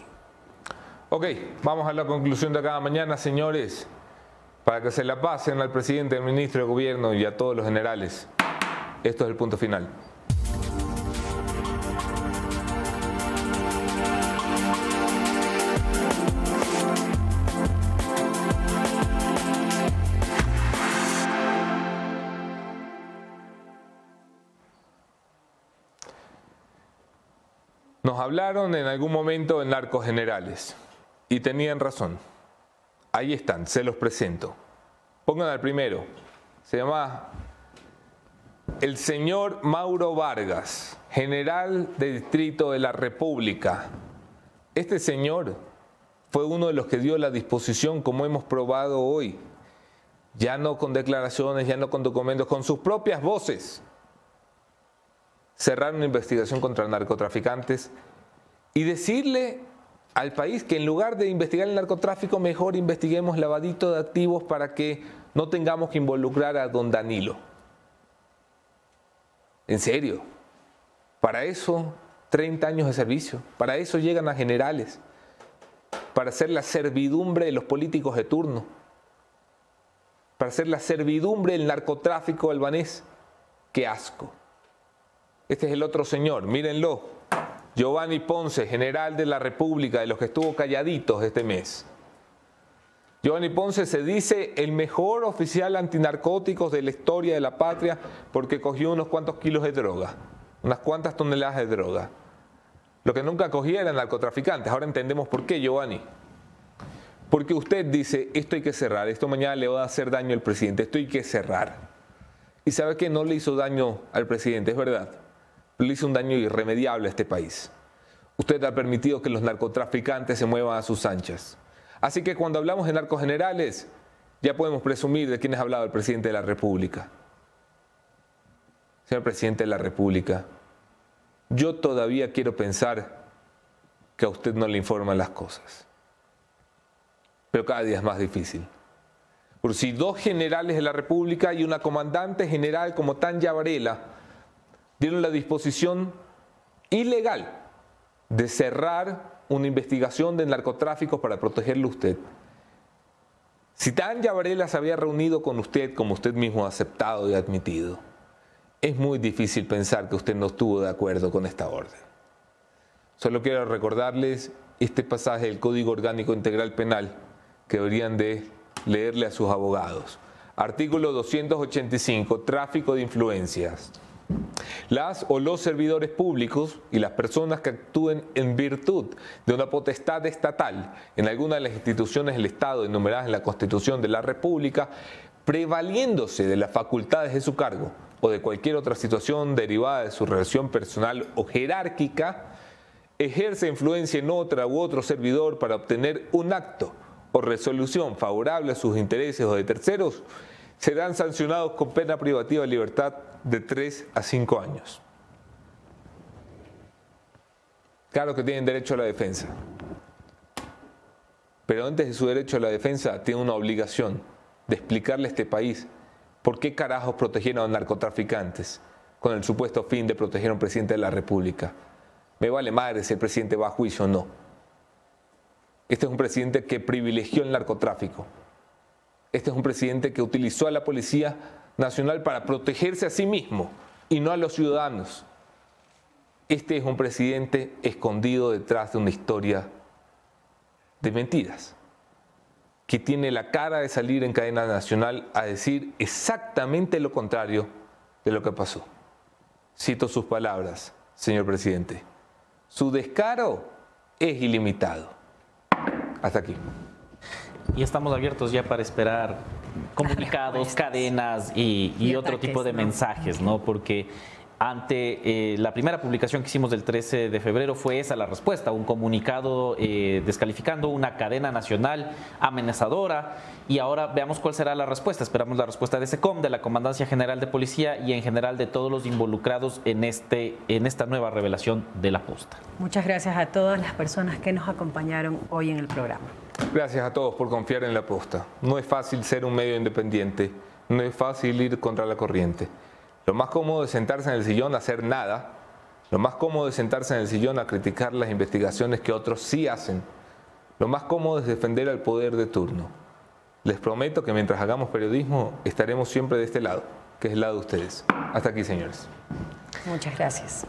Ok, vamos a la conclusión de cada mañana, señores, para que se la pasen al presidente, al ministro de Gobierno y a todos los generales. Esto es el punto final. Nos hablaron en algún momento de narcos generales y tenían razón. Ahí están, se los presento. Pongan al primero. Se llama el señor Mauro Vargas, general de distrito de la República. Este señor fue uno de los que dio la disposición, como hemos probado hoy, ya no con declaraciones, ya no con documentos, con sus propias voces, cerrar una investigación contra narcotraficantes y decirle al país que en lugar de investigar el narcotráfico, mejor investiguemos lavadito de activos para que no tengamos que involucrar a don Danilo. En serio, para eso 30 años de servicio, para eso llegan a generales, para hacer la servidumbre de los políticos de turno, para hacer la servidumbre del narcotráfico albanés. Qué asco. Este es el otro señor, mírenlo. Giovanni Ponce, general de la República, de los que estuvo calladitos este mes. Giovanni Ponce se dice el mejor oficial antinarcóticos de la historia de la patria porque cogió unos cuantos kilos de droga, unas cuantas toneladas de droga. Lo que nunca cogía eran narcotraficantes. Ahora entendemos por qué, Giovanni. Porque usted dice, esto hay que cerrar, esto mañana le va a hacer daño al presidente, esto hay que cerrar. Y sabe que no le hizo daño al presidente, es verdad le hizo un daño irremediable a este país. Usted ha permitido que los narcotraficantes se muevan a sus anchas. Así que cuando hablamos de narcos generales, ya podemos presumir de quién ha hablado el presidente de la República. Señor presidente de la República, yo todavía quiero pensar que a usted no le informan las cosas. Pero cada día es más difícil. Por si dos generales de la República y una comandante general como Tanya Varela dieron la disposición ilegal de cerrar una investigación de narcotráfico para protegerle a usted. Si Tanya Varela se había reunido con usted, como usted mismo ha aceptado y admitido, es muy difícil pensar que usted no estuvo de acuerdo con esta orden. Solo quiero recordarles este pasaje del Código Orgánico Integral Penal que deberían de leerle a sus abogados. Artículo 285, tráfico de influencias. Las o los servidores públicos y las personas que actúen en virtud de una potestad estatal en alguna de las instituciones del Estado enumeradas en la Constitución de la República, prevaliéndose de las facultades de su cargo o de cualquier otra situación derivada de su relación personal o jerárquica, ejerce influencia en otra u otro servidor para obtener un acto o resolución favorable a sus intereses o de terceros, serán sancionados con pena privativa de libertad de 3 a 5 años. Claro que tienen derecho a la defensa, pero antes de su derecho a la defensa tiene una obligación de explicarle a este país por qué carajos protegieron a narcotraficantes con el supuesto fin de proteger a un presidente de la República. Me vale madre si el presidente va a juicio o no. Este es un presidente que privilegió el narcotráfico. Este es un presidente que utilizó a la Policía Nacional para protegerse a sí mismo y no a los ciudadanos. Este es un presidente escondido detrás de una historia de mentiras, que tiene la cara de salir en cadena nacional a decir exactamente lo contrario de lo que pasó. Cito sus palabras, señor presidente. Su descaro es ilimitado. Hasta aquí. Y estamos abiertos ya para esperar comunicados, cadenas y, y otro tipo de mensajes, ¿no? Porque ante eh, la primera publicación que hicimos del 13 de febrero fue esa la respuesta, un comunicado eh, descalificando una cadena nacional amenazadora y ahora veamos cuál será la respuesta. Esperamos la respuesta de SECOM, de la Comandancia General de Policía y en general de todos los involucrados en, este, en esta nueva revelación de la posta. Muchas gracias a todas las personas que nos acompañaron hoy en el programa. Gracias a todos por confiar en la posta. No es fácil ser un medio independiente, no es fácil ir contra la corriente. Lo más cómodo es sentarse en el sillón a hacer nada. Lo más cómodo es sentarse en el sillón a criticar las investigaciones que otros sí hacen. Lo más cómodo es defender al poder de turno. Les prometo que mientras hagamos periodismo estaremos siempre de este lado, que es el lado de ustedes. Hasta aquí, señores. Muchas gracias.